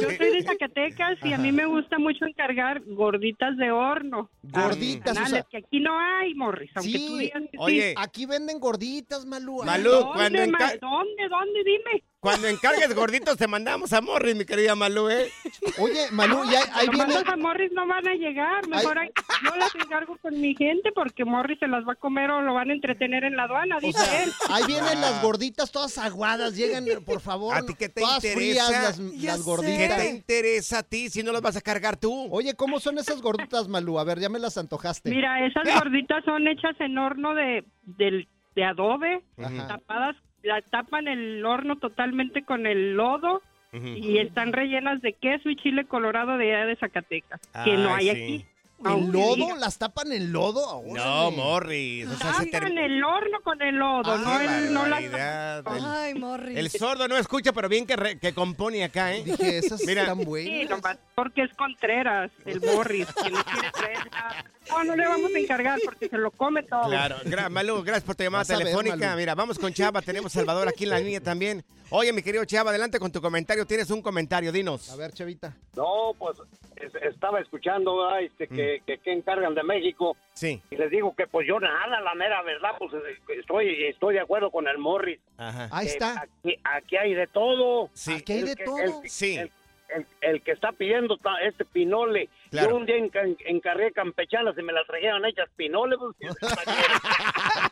Speaker 9: yo soy de Zacatecas y a mí me gusta mucho encargar gorditas de horno.
Speaker 2: Gorditas, o sea-
Speaker 9: que aquí no hay, Morris, aunque tú
Speaker 2: Sí,
Speaker 9: digas que sí.
Speaker 1: Oye,
Speaker 2: aquí venden gorditas, Malú. Ay,
Speaker 1: Malú,
Speaker 9: ¿Dónde,
Speaker 1: cuando, enca-
Speaker 9: ¿Dónde, dónde? Dime.
Speaker 1: Cuando encargues gorditos te mandamos a Morris, mi querida Malú, ¿eh?
Speaker 2: Oye, Malú, ya, ahí
Speaker 9: Los
Speaker 2: viene...
Speaker 9: a Morris no van a llegar. Mejor ahí- yo las encargo con mi gente porque Morris se las va a comer o lo van a entretener en la aduana,
Speaker 2: O
Speaker 9: dice
Speaker 2: sea,
Speaker 9: él.
Speaker 2: ahí vienen las gorditas todas aguadas, llegan, por favor.
Speaker 1: ¿A ti qué te
Speaker 2: todas
Speaker 1: interesa?
Speaker 2: frías las, las
Speaker 3: sé.
Speaker 1: ¿Qué
Speaker 2: gorditas.
Speaker 1: te interesa a ti si no los vas a cargar tú?
Speaker 2: Oye, ¿cómo son esas gorditas, Malú? A ver, ya me las antojaste.
Speaker 9: Mira, esas gorditas son hechas en horno de, del- de adobe,
Speaker 2: Ajá.
Speaker 9: tapadas, la tapan el horno totalmente con el lodo y están rellenas de queso y chile colorado de allá de Zacatecas, que no
Speaker 1: Ay,
Speaker 9: hay
Speaker 1: sí.
Speaker 9: aquí.
Speaker 2: ¿En
Speaker 9: Aún
Speaker 2: lodo?
Speaker 9: diga.
Speaker 2: ¿Las tapan en lodo?
Speaker 1: No. Morris. O sea, se ter-
Speaker 9: Tapan el horno con el lodo,
Speaker 2: Ah,
Speaker 9: no, el, no la.
Speaker 1: El-
Speaker 3: Ay, Morris.
Speaker 1: El sordo no escucha, pero bien que, re- que compone acá, ¿eh?
Speaker 2: Dije, esas
Speaker 1: Mira.
Speaker 2: están
Speaker 9: Sí,
Speaker 2: buenas.
Speaker 9: nomás porque es Contreras, el Morris, que no quiere nada. No, no le vamos a encargar porque se lo come todo.
Speaker 1: Claro, Gra- Malú, gracias por tu llamada
Speaker 2: Vas a ver,
Speaker 1: telefónica. Mira, vamos con Chava, tenemos Salvador aquí en la línea también. Oye, mi querido Chava, adelante con tu comentario. Tienes un comentario, dinos.
Speaker 2: A ver, chavita.
Speaker 6: No, pues
Speaker 14: es- estaba escuchando ¿verdad? este, que, que, que encargan de México.
Speaker 1: Sí.
Speaker 14: Y les digo que pues yo nada, la mera verdad, pues estoy, estoy de acuerdo con el Morris.
Speaker 1: Ajá.
Speaker 2: Ahí
Speaker 14: Eh,
Speaker 2: está.
Speaker 14: Aquí, aquí hay de todo.
Speaker 1: Sí.
Speaker 2: Aquí hay
Speaker 14: El
Speaker 2: de
Speaker 14: que-
Speaker 2: todo.
Speaker 14: el-
Speaker 1: Sí.
Speaker 14: El, el- el que está pidiendo ta- este pinole.
Speaker 1: Claro.
Speaker 14: Yo un día enca- encargué campechanas y me las trajeron hechas pinole. pues,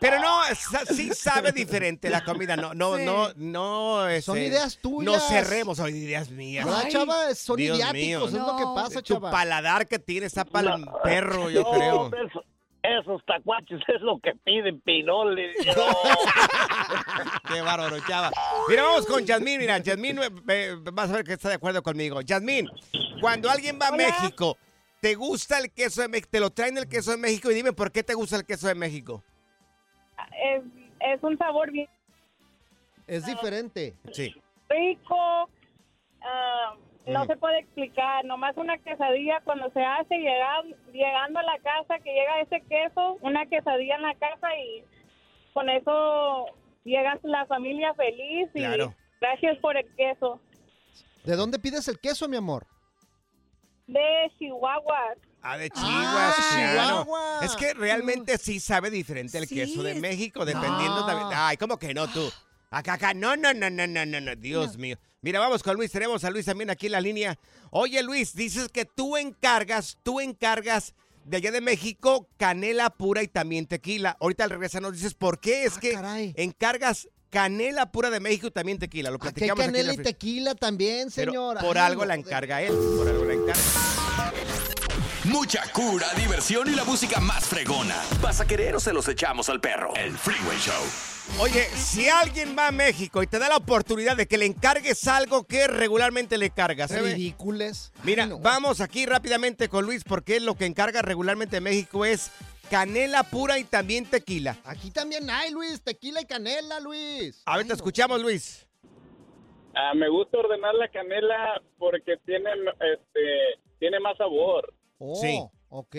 Speaker 1: Pero no, sa- sí sabe diferente la comida. No, no,
Speaker 3: Sí.
Speaker 1: no, no. este,
Speaker 2: Son ideas
Speaker 1: No
Speaker 2: tuyas.
Speaker 1: cerremos, son ideas mías.
Speaker 2: ¿Verdad,
Speaker 3: Ay,
Speaker 2: chava? Son
Speaker 1: Dios
Speaker 2: idiáticos,
Speaker 1: mío.
Speaker 2: es lo que
Speaker 3: No.
Speaker 2: pasa,
Speaker 1: Tu
Speaker 2: chava.
Speaker 1: paladar que tiene está para el
Speaker 14: No,
Speaker 1: perro, yo
Speaker 14: no,
Speaker 1: creo.
Speaker 14: eso- esos tacuaches es lo que piden pinole. No.
Speaker 1: Qué bárbaro, chava. Mira, vamos con Yasmín. Mira, Yasmín, eh, eh, vas a ver que está de acuerdo conmigo. Yasmín, cuando alguien va a México, ¿te gusta el queso de México? ¿Te lo traen el queso de México? Y dime, ¿por qué te gusta el queso de México?
Speaker 7: Es, es un sabor bien
Speaker 2: Es diferente.
Speaker 1: Sí.
Speaker 7: rico. ah, no se puede explicar. Nomás una quesadilla cuando se hace, llegan- llegando a la casa, que llega ese queso, una quesadilla en la casa y con eso llega la familia feliz y
Speaker 1: Claro.
Speaker 7: gracias por el queso.
Speaker 2: ¿De dónde pides el queso, mi amor?
Speaker 7: De Chihuahua.
Speaker 1: Ah, de
Speaker 2: Ah,
Speaker 1: Chihuahua, claro.
Speaker 2: Chihuahua.
Speaker 1: Es que realmente sí sabe diferente el
Speaker 3: Sí.
Speaker 1: queso de México, dependiendo
Speaker 2: No.
Speaker 1: también. Ay, ¿cómo que no tú? Acá, acá, no, no, no, no, no, no, no, Dios mío. Mira, vamos con Luis, tenemos a Luis también aquí en la línea. Oye, Luis, dices que tú encargas, tú encargas de allá de México canela pura y también tequila. Ahorita al regresar nos dices por qué es
Speaker 2: Ah,
Speaker 1: que
Speaker 2: caray.
Speaker 1: encargas canela pura de México y también tequila. Lo
Speaker 2: Aquí hay
Speaker 1: platicamos aquí en
Speaker 2: canela
Speaker 1: la
Speaker 2: y tequila también,
Speaker 1: Pero
Speaker 2: señor.
Speaker 1: por
Speaker 2: Ay,
Speaker 1: algo
Speaker 2: no,
Speaker 1: la
Speaker 2: de-
Speaker 1: encarga él, por algo la encarga.
Speaker 4: Mucha cura, diversión y la música más fregona. ¿Vas a querer o se los echamos al perro? El Freeway Show.
Speaker 1: Oye, si alguien va a México y te da la oportunidad de que le encargues algo que regularmente le cargas, ¿eh?
Speaker 2: Ridícules.
Speaker 1: Mira,
Speaker 2: Ay, no.
Speaker 1: vamos aquí rápidamente con Luis porque él lo que encarga regularmente en México es canela pura y también tequila.
Speaker 2: Aquí también hay, Luis. Tequila y canela, Luis.
Speaker 1: A ver, te escuchamos, Luis.
Speaker 6: Ah, me gusta ordenar la canela porque tiene, este, tiene más sabor.
Speaker 2: Oh,
Speaker 1: Sí.
Speaker 2: Ok.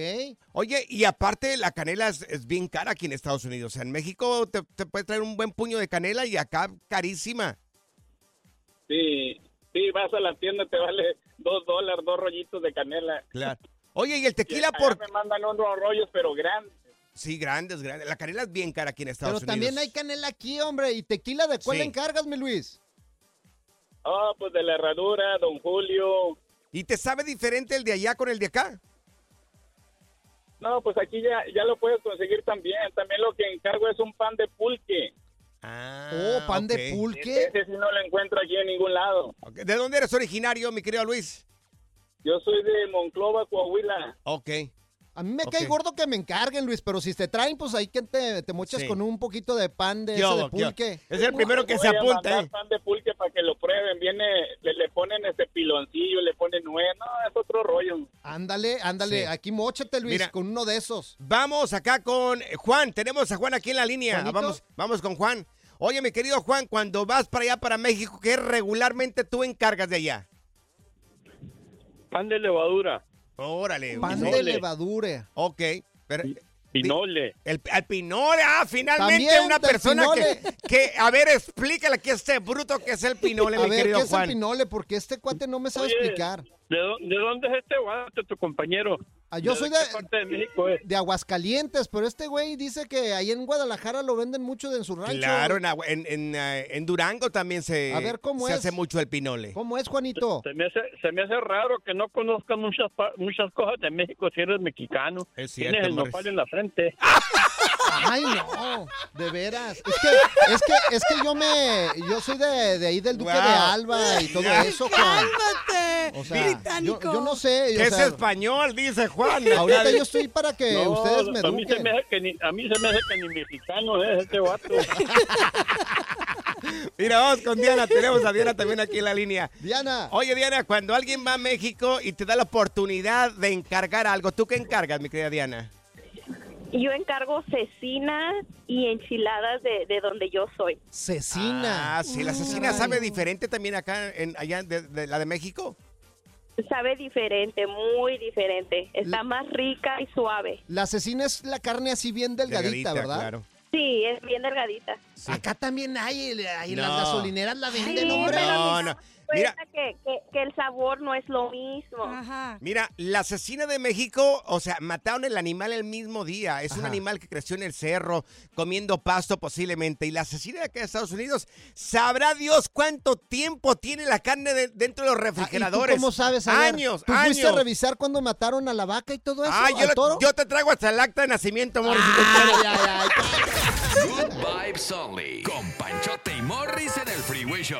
Speaker 1: Oye, y aparte la canela es, es bien cara aquí en Estados Unidos. O sea, en México te, te puede traer un buen puño de canela y acá carísima.
Speaker 6: Sí, sí, vas a la tienda, te vale dos dólares, dos rollitos de canela.
Speaker 1: Claro. Oye, y el tequila por...
Speaker 6: me mandan unos rollos, pero grandes.
Speaker 1: Sí, grandes, grandes. La canela es bien cara aquí en
Speaker 2: Pero
Speaker 1: Estados Unidos.
Speaker 2: también hay canela aquí, hombre. ¿Y tequila de cuál
Speaker 1: Sí.
Speaker 2: encargas, mi Luis?
Speaker 6: Oh, pues de la herradura, Don Julio.
Speaker 1: ¿Y te sabe diferente el de allá con el de acá?
Speaker 6: No, pues aquí ya, ya lo puedes conseguir también. También lo que encargo es un pan de pulque.
Speaker 1: Ah,
Speaker 2: Oh, pan de pulque.
Speaker 6: Ese sí no lo encuentro aquí en ningún lado.
Speaker 1: Ok, ¿De dónde eres originario, mi querido Luis?
Speaker 6: Yo soy de Monclova, Coahuila.
Speaker 1: Ok.
Speaker 2: A mí me
Speaker 1: Ok.
Speaker 2: cae gordo que me encarguen, Luis, pero si te traen, pues ahí que te, te mochas
Speaker 1: Sí.
Speaker 2: con un poquito de pan de, pulque.
Speaker 1: Es el primero que
Speaker 6: Voy
Speaker 1: se apunta, ¿eh?
Speaker 6: pan de pulque para que lo prueben. Viene, le, le ponen este piloncillo, le ponen nuez. No, es otro rollo.
Speaker 2: Ándale, ándale.
Speaker 1: Sí.
Speaker 2: Aquí mochate, Luis,
Speaker 1: Mira.
Speaker 2: con uno de esos.
Speaker 1: Vamos acá con Juan. Tenemos a Juan aquí en la línea.
Speaker 2: ¿Juanito?
Speaker 1: Vamos, vamos con Juan. Oye, mi querido Juan, cuando vas para allá, para México, ¿qué regularmente tú encargas de allá?
Speaker 6: Pan de levadura.
Speaker 1: Órale.
Speaker 2: Pan
Speaker 1: pinole.
Speaker 2: de levadura.
Speaker 1: Ok. Pero,
Speaker 6: Pinole.
Speaker 1: el, el pinole, ah, finalmente
Speaker 2: También
Speaker 1: una persona que,
Speaker 2: pinole.
Speaker 1: que, a ver, explícale aquí a este bruto que es el pinole,
Speaker 2: A
Speaker 1: mi
Speaker 2: ver,
Speaker 1: querido
Speaker 2: ¿qué es el pinole? Porque este cuate no me sabe
Speaker 6: Oye,
Speaker 2: explicar.
Speaker 6: ¿De, de dónde es este guante, tu compañero?
Speaker 2: Ah, yo soy de,
Speaker 6: qué parte de México
Speaker 2: de Aguascalientes, pero este güey dice que ahí en Guadalajara lo venden mucho de en su rancho.
Speaker 1: Claro, en, Agua- en, en, eh, en Durango también se,
Speaker 2: A ver, ¿cómo
Speaker 1: se
Speaker 2: es?
Speaker 1: hace mucho el pinole.
Speaker 2: ¿Cómo es, Juanito?
Speaker 6: Se me, hace, se me hace raro que no conozcan muchas pa- muchas cosas de México si eres mexicano.
Speaker 1: Es cierto,
Speaker 6: Tienes el nopal en la frente.
Speaker 2: Ay, no, de veras. Es que, es que, es que yo me, yo soy de, de ahí del Duque de. Alba y todo eso, Juan.
Speaker 3: ¡Cálmate!
Speaker 2: O sea, yo,
Speaker 3: británico.
Speaker 2: yo no sé.
Speaker 1: Que
Speaker 2: o
Speaker 1: es
Speaker 2: sea,
Speaker 1: español, dice Juan.
Speaker 2: ahorita yo estoy para que
Speaker 6: No,
Speaker 2: ustedes me
Speaker 6: a mí se
Speaker 2: eduquen.
Speaker 6: me hace que ni, a mí se me hace que ni mexicano es este vato.
Speaker 1: Mira, vamos con Diana. Tenemos a Diana también aquí en la línea.
Speaker 2: Diana,
Speaker 1: Oye, Diana, cuando alguien va a México y te da la oportunidad de encargar algo, ¿tú qué encargas, mi querida Diana?
Speaker 7: Yo encargo cecina y enchiladas de, de donde yo soy.
Speaker 2: cecina.
Speaker 1: Ah, sí, la asesina sabe diferente también acá, en, allá de, de la de México.
Speaker 7: Sabe diferente, muy diferente. Está más rica y suave.
Speaker 2: La cecina es la carne así bien delgadita, ¿verdad?
Speaker 1: claro.
Speaker 7: Sí, es bien delgadita.
Speaker 2: Acá también hay, ahí en
Speaker 1: No.
Speaker 2: las gasolineras la venden,
Speaker 7: Sí,
Speaker 2: hombre.
Speaker 7: pero
Speaker 1: No,
Speaker 7: mis-
Speaker 1: Mira,
Speaker 7: que, que, que el sabor no es lo mismo.
Speaker 1: Mira, la asesina de México, o sea, mataron el animal el mismo día. Es un animal que creció en el cerro, comiendo pasto posiblemente. Y la asesina de acá de Estados Unidos, sabrá Dios cuánto tiempo tiene la carne de- dentro de los
Speaker 2: Ah, ¿Y tú
Speaker 1: refrigeradores.
Speaker 2: cómo sabes?
Speaker 1: Años,
Speaker 2: ¿Tú fuiste
Speaker 1: años.
Speaker 2: a revisar cuando mataron a la vaca y todo eso?
Speaker 1: Ah, yo,
Speaker 2: al
Speaker 1: lo-
Speaker 2: toro?
Speaker 1: yo te traigo hasta el acta de nacimiento, amor.
Speaker 2: Ay, ay, ay.
Speaker 4: Good Vibes Only. Con Panchote y Morris en el Freeway Show.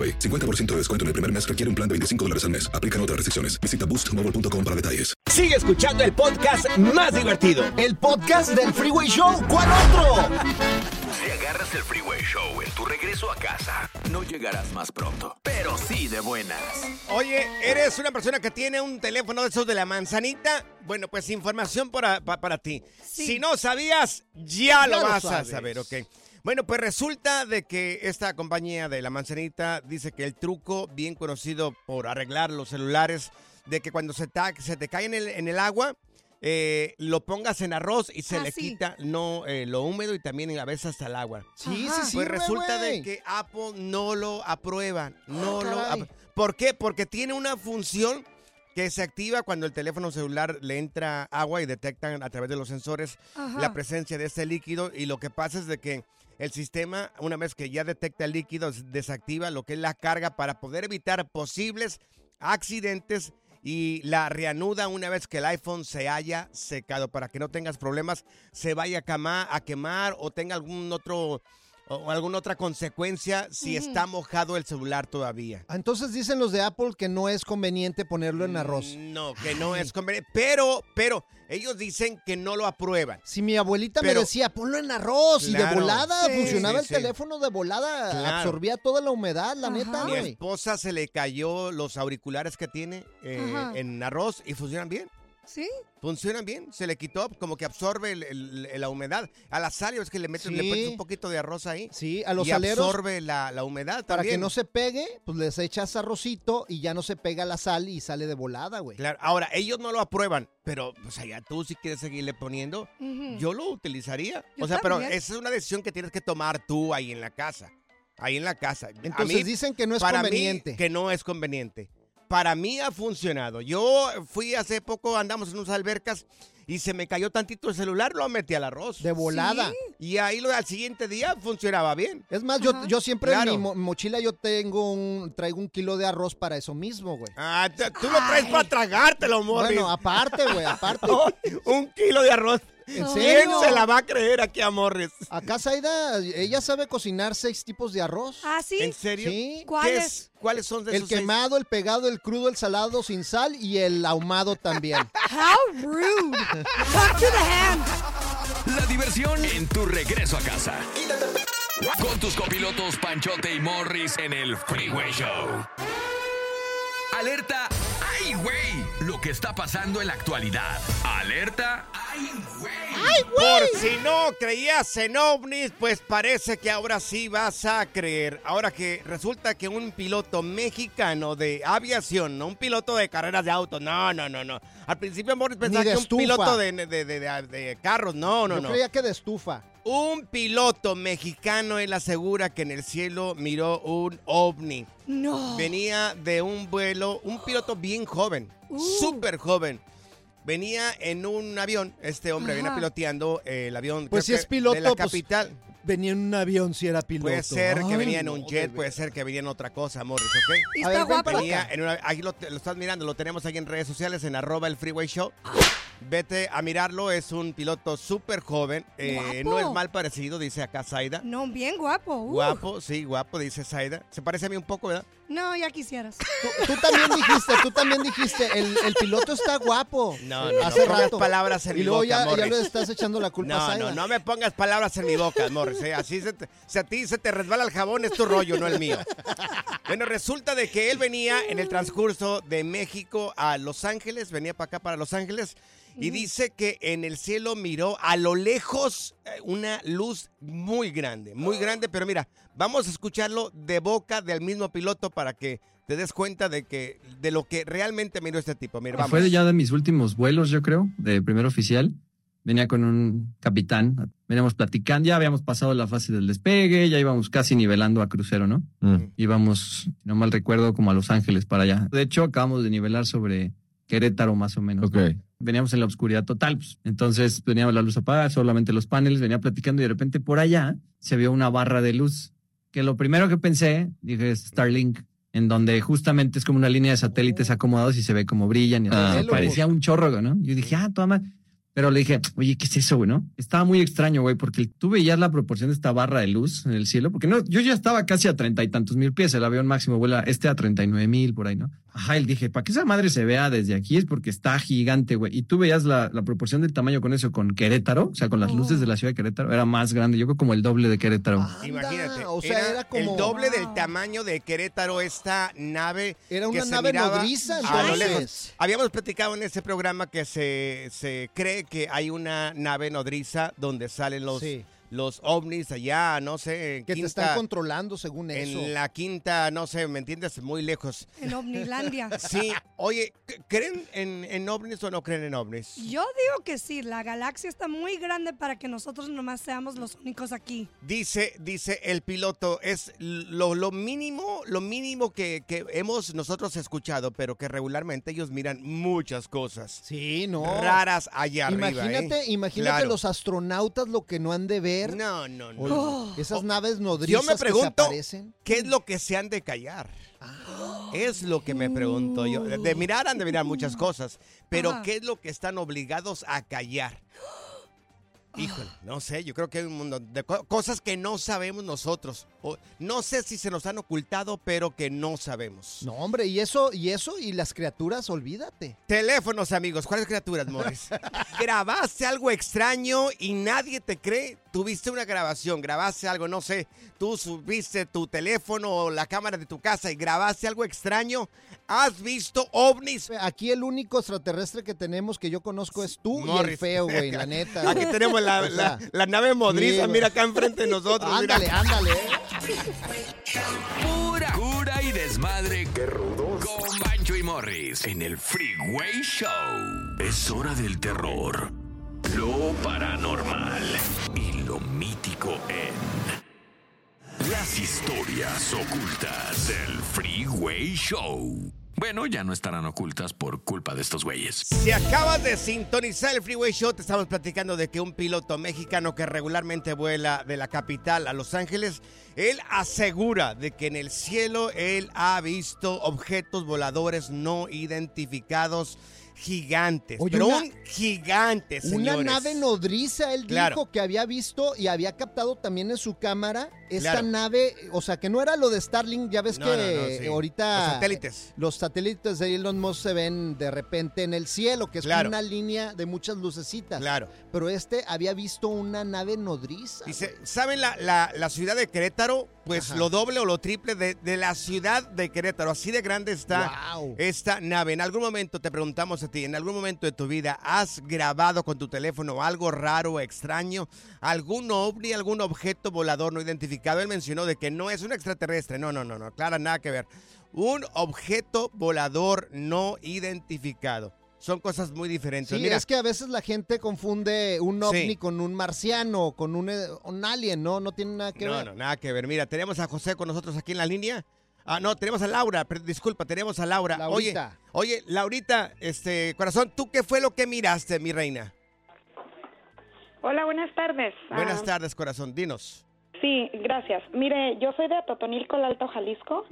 Speaker 15: AroPay. 50% de descuento en el primer mes requiere un plan de 25 dólares al mes. Aplican otras restricciones. Visita boostmobile.com para detalles.
Speaker 16: Sigue escuchando el podcast más divertido.
Speaker 2: El podcast del Freeway Show. ¿Cuál otro?
Speaker 4: Si agarras el Freeway Show en tu regreso a casa, no llegarás más pronto, pero sí de buenas.
Speaker 1: Oye, ¿eres una persona que tiene un teléfono de esos de la manzanita? Bueno, pues información para, pa- para ti. Si no sabías, ya, lo
Speaker 2: Ya lo
Speaker 1: vas a saber, ¿ok? Bueno, pues resulta de que esta compañía de la manzanita dice que el truco bien conocido por arreglar los celulares, de que cuando se, ta- se te cae en el, en el agua, eh, lo pongas en arroz y se
Speaker 2: Ah,
Speaker 1: le
Speaker 2: sí.
Speaker 1: quita no eh, lo húmedo y también a veces hasta el agua.
Speaker 2: Sí,
Speaker 1: Ajá.
Speaker 2: sí
Speaker 1: Pues resulta de que Apple no lo aprueba. No lo aprueba. ¿Por qué? Porque tiene una función que se activa cuando el teléfono celular le entra agua y detectan a través de los sensores
Speaker 3: Ajá.
Speaker 1: la presencia de este líquido y lo que pasa es de que el sistema, una vez que ya detecta el líquido, desactiva lo que es la carga para poder evitar posibles accidentes y la reanuda una vez que el iPhone se haya secado para que no tengas problemas, se vaya a quemar o tenga algún otro o alguna otra consecuencia si está mojado el celular todavía.
Speaker 2: Ah, Entonces dicen los de Apple que no es conveniente ponerlo en arroz.
Speaker 1: No, que no es conveniente. Pero, pero, ellos dicen que no lo aprueban.
Speaker 2: Si mi abuelita
Speaker 1: Pero-
Speaker 2: me decía, ponlo en arroz y de volada
Speaker 1: Sí,
Speaker 2: funcionaba
Speaker 1: sí,
Speaker 2: el
Speaker 1: sí.
Speaker 2: teléfono de volada,
Speaker 1: Claro.
Speaker 2: absorbía toda la humedad, la neta,
Speaker 1: Mi esposa se le cayó los auriculares que tiene eh,
Speaker 3: Ajá.
Speaker 1: en arroz y funcionan bien.
Speaker 3: ¿Sí?
Speaker 1: Funcionan bien, se le quitó como que absorbe el- el- la humedad. A la sal es que le metes, le un poquito de arroz ahí.
Speaker 2: Sí, a los
Speaker 1: y
Speaker 2: saleros,
Speaker 1: absorbe la, la humedad
Speaker 2: Para
Speaker 1: también.
Speaker 2: que no se pegue, pues les echas arrocito y ya no se pega la sal y sale de volada, güey.
Speaker 1: Claro, ahora ellos no lo aprueban, pero pues allá tú si quieres seguirle poniendo, yo lo utilizaría.
Speaker 2: Yo
Speaker 1: o sea, pero esa es una decisión que tienes que tomar tú ahí en la casa. Ahí en la casa. A
Speaker 2: Entonces
Speaker 1: mí,
Speaker 2: dicen que no es
Speaker 1: para mí,
Speaker 2: conveniente.
Speaker 1: que no es conveniente. Para mí ha funcionado. Yo fui hace poco, andamos en unas albercas y se me cayó tantito el celular, lo metí al arroz.
Speaker 2: De volada.
Speaker 1: Y ahí lo, al siguiente día funcionaba bien.
Speaker 2: Es más, yo, yo siempre
Speaker 1: Claro.
Speaker 2: en mi mo- mochila yo tengo un, traigo un kilo de arroz para eso mismo, güey.
Speaker 1: Ah, tú lo traes para tragártelo, Morris.
Speaker 2: Bueno, aparte, güey, aparte.
Speaker 1: un kilo de arroz.
Speaker 2: ¿En
Speaker 1: ¿Quién
Speaker 2: serio?
Speaker 1: se la va a creer aquí a Morris?
Speaker 2: Acá Zaida, ella sabe cocinar seis tipos de arroz.
Speaker 3: ¿Ah, sí?
Speaker 1: ¿En serio?
Speaker 2: Sí.
Speaker 3: ¿Cuáles?
Speaker 1: ¿Cuáles son de
Speaker 2: El
Speaker 1: esos seis?
Speaker 2: quemado, el pegado, el crudo, el salado sin sal y el ahumado también.
Speaker 3: How rude. Talk to the hand.
Speaker 4: La diversión en tu regreso a casa. Con tus copilotos Panchote y Morris en el Freeway Show. Alerta, ¡ay, güey! lo que está pasando en la actualidad. Alerta.
Speaker 1: Por si no creías en ovnis, pues parece que ahora sí vas a creer. Ahora que resulta que un piloto mexicano de aviación, no un piloto de carreras de autos, no, no, no, no. Al principio Morris pensaba que un
Speaker 2: estufa.
Speaker 1: piloto de, de- de- de- de carros, no, no,
Speaker 2: Yo
Speaker 1: no.
Speaker 2: creía que de estufa.
Speaker 1: Un piloto mexicano él asegura que en el cielo miró un ovni.
Speaker 3: No.
Speaker 1: Venía de un vuelo, un piloto bien joven,
Speaker 3: Uh.
Speaker 1: súper joven. Venía en un avión, este hombre venía
Speaker 2: Ajá.
Speaker 1: piloteando eh, el avión
Speaker 2: Pues si es piloto,
Speaker 1: de la
Speaker 2: pues,
Speaker 1: capital.
Speaker 2: Venía en un avión si era piloto.
Speaker 1: Puede ser que venía en un jet, puede ser que venía en otra cosa, Morris, ¿ok?
Speaker 3: ¿Y está guapo?
Speaker 1: Venía en una, ahí lo, lo estás mirando, lo tenemos ahí en redes sociales, en arroba el Freeway Show. Vete a mirarlo, es un piloto súper joven, eh, no es mal parecido, dice acá Zaida.
Speaker 3: No, bien guapo. uh.
Speaker 1: Guapo, sí, guapo, dice Zaida. Se parece a mí un poco, ¿verdad?
Speaker 3: No, ya quisieras.
Speaker 2: Tú también dijiste, tú también dijiste, el, el piloto está guapo.
Speaker 1: No, no,
Speaker 2: Hace
Speaker 1: no pongas
Speaker 2: rato.
Speaker 1: palabras en
Speaker 2: y
Speaker 1: mi
Speaker 2: luego
Speaker 1: boca,
Speaker 2: ya, ya le estás echando la culpa a
Speaker 1: No, no, no me pongas palabras en mi boca, Morris. ¿eh? Así se te- si a ti se te resbala el jabón, es tu rollo, no el mío. Bueno, resulta de que él venía en el transcurso de México a Los Ángeles, venía para acá para Los Ángeles, y dice que en el cielo miró a lo lejos eh, una luz muy grande, muy grande, pero mira, vamos a escucharlo de boca del mismo piloto para que te des cuenta de que de lo que realmente miró este tipo. Mira, vamos.
Speaker 17: Fue ya de mis últimos vuelos, yo creo, de primer oficial. Venía con un capitán, veníamos platicando, ya habíamos pasado la fase del despegue, ya íbamos casi nivelando a crucero, ¿no? Íbamos, si no mal recuerdo, como a Los Ángeles para allá. De hecho, acabamos de nivelar sobre Querétaro más o menos. ¿no? Veníamos en la oscuridad total, pues. entonces veníamos la luz apagada, solamente los paneles, venía platicando y de repente por allá se vio una barra de luz. Que lo primero que pensé, dije, es Starlink, en donde justamente es como una línea de satélites acomodados y se ve como brillan y. Ah, parecía un chorro, ¿no? Yo dije, ah, madre. Pero le dije, oye, ¿qué es eso, güey, no? Estaba muy extraño, güey, porque tú veías la proporción de esta barra de luz en el cielo, porque no, yo ya estaba casi a treinta y tantos mil pies, el avión máximo vuela este a treinta y nueve mil por ahí, ¿no? Ajá, y dije, para que esa madre se vea desde aquí es porque está gigante, güey. Y tú veías la, la proporción del tamaño con eso, con Querétaro, o sea, con las luces de la ciudad de Querétaro, era más grande, yo creo como el doble de Querétaro.
Speaker 1: Imagínate,
Speaker 2: o sea, era como-
Speaker 1: el doble del tamaño de Querétaro esta nave.
Speaker 2: Era
Speaker 1: que
Speaker 2: una
Speaker 1: se
Speaker 2: nave nodriza,
Speaker 1: a lo lejos. Habíamos platicado en ese programa que se, se cree que hay una nave nodriza donde salen los,
Speaker 2: Sí.
Speaker 1: Los ovnis allá, no sé,
Speaker 2: Que te
Speaker 1: quinta-
Speaker 2: están controlando según eso.
Speaker 1: en la quinta, no sé, ¿me entiendes? Muy lejos.
Speaker 3: En Omnilandia.
Speaker 1: Sí, oye, ¿creen en, en ovnis o no creen en ovnis?
Speaker 3: Yo digo que sí, la galaxia está muy grande para que nosotros nomás seamos los únicos aquí.
Speaker 1: Dice, dice el piloto, es lo, lo mínimo, lo mínimo que, que hemos nosotros escuchado, pero que regularmente ellos miran muchas cosas.
Speaker 2: Sí, no.
Speaker 1: Raras allá arriba.
Speaker 2: Imagínate,
Speaker 1: ¿eh?
Speaker 2: imagínate
Speaker 1: Claro.
Speaker 2: los astronautas lo que no han de ver.
Speaker 1: No, no, no.
Speaker 2: O- Esas naves nodrizas
Speaker 1: Yo me
Speaker 2: que se
Speaker 1: pregunto. ¿qué es lo que se han de callar? Es lo que me pregunto yo. De mirar han de mirar muchas cosas, pero
Speaker 3: Ajá.
Speaker 1: ¿qué es lo que están obligados a callar? Híjole, no sé, yo creo que hay un mundo de co- cosas que no sabemos nosotros. O, no sé si se nos han ocultado, pero que no sabemos.
Speaker 2: No, hombre, y eso, y eso, y las criaturas, olvídate.
Speaker 1: Teléfonos, amigos. ¿Cuáles criaturas, Morris? grabaste algo extraño y nadie te cree. Tuviste una grabación, grabaste algo, no sé. Tú subiste tu teléfono o la cámara de tu casa y grabaste algo extraño. ¿Has visto ovnis?
Speaker 2: Aquí el único extraterrestre que tenemos que yo conozco es tú y el
Speaker 1: Morris.
Speaker 2: feo, güey, la neta.
Speaker 1: Aquí tenemos la, nave modriza,
Speaker 2: sí,
Speaker 1: mira acá enfrente de nosotros. mira.
Speaker 2: Ándale, ándale.
Speaker 4: Pura cura y desmadre. Qué rudos. Con Bancho y Morris en el Freeway Show. Es hora del terror, lo paranormal y lo mítico en las historias ocultas del Freeway Show. Bueno, ya no estarán ocultas por culpa de estos güeyes.
Speaker 1: Si acabas de sintonizar el Freeway Show, te estamos platicando de que un piloto mexicano que regularmente vuela de la capital a Los Ángeles, él asegura de que en el cielo él ha visto objetos voladores no identificados gigantes.
Speaker 2: Oye,
Speaker 1: pero
Speaker 2: una-
Speaker 1: un gigante, señores.
Speaker 2: Una nave nodriza, él
Speaker 1: Claro.
Speaker 2: dijo que había visto y había captado también en su cámara esta
Speaker 1: Claro.
Speaker 2: nave, o sea, que no era lo de Starlink, ya ves
Speaker 1: No,
Speaker 2: que
Speaker 1: no, no, sí.
Speaker 2: ahorita
Speaker 1: Los satélites.
Speaker 2: los satélites de Elon Musk se ven de repente en el cielo, que es
Speaker 1: Claro.
Speaker 2: una línea de muchas lucecitas.
Speaker 1: Claro.
Speaker 2: Pero este había visto una nave nodriza.
Speaker 1: Dice, ¿saben la, la- la ciudad de Querétaro? Pues lo doble o lo triple de, de la ciudad de Querétaro. Así de grande está esta nave. En algún momento te preguntamos a ti, en algún momento de tu vida, ¿has grabado con tu teléfono algo raro, extraño? ¿Algún ovni, algún objeto volador no identificado? Él mencionó de que no es un extraterrestre. No, no, no, no, claro, nada que ver. Un objeto volador no identificado. Son cosas muy diferentes.
Speaker 2: Sí,
Speaker 1: Mira,
Speaker 2: es que a veces la gente confunde un ovni con un marciano, con un, eh, un alien, ¿no? No tiene nada que
Speaker 1: no,
Speaker 2: ver.
Speaker 1: no, nada que ver. Mira, tenemos a José con nosotros aquí en la línea. Ah, no, tenemos a Laura, pero disculpa, tenemos a Laura.
Speaker 2: Laurita.
Speaker 1: Oye, oye, Laurita, este, corazón, ¿tú qué fue lo que miraste, mi reina?
Speaker 18: Hola, buenas tardes.
Speaker 1: Buenas
Speaker 18: Ah,
Speaker 1: tardes, corazón, dinos.
Speaker 18: Sí, gracias. Mire, yo soy de Atotonilco, el Alto Jalisco.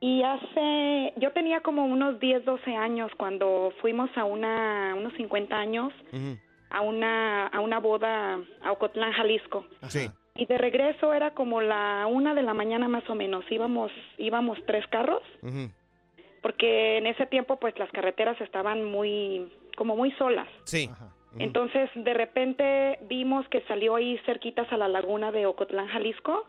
Speaker 18: Y hace, yo tenía como unos 10, 12 años cuando fuimos a una, unos 50 años, a una, a una boda a Ocotlán, Jalisco.
Speaker 1: Sí.
Speaker 18: Y de regreso era como la una de la mañana más o menos. Íbamos, íbamos tres carros, porque en ese tiempo pues las carreteras estaban muy, como muy solas.
Speaker 1: Sí.
Speaker 18: Entonces, de repente vimos que salió ahí cerquitas a la laguna de Ocotlán, Jalisco.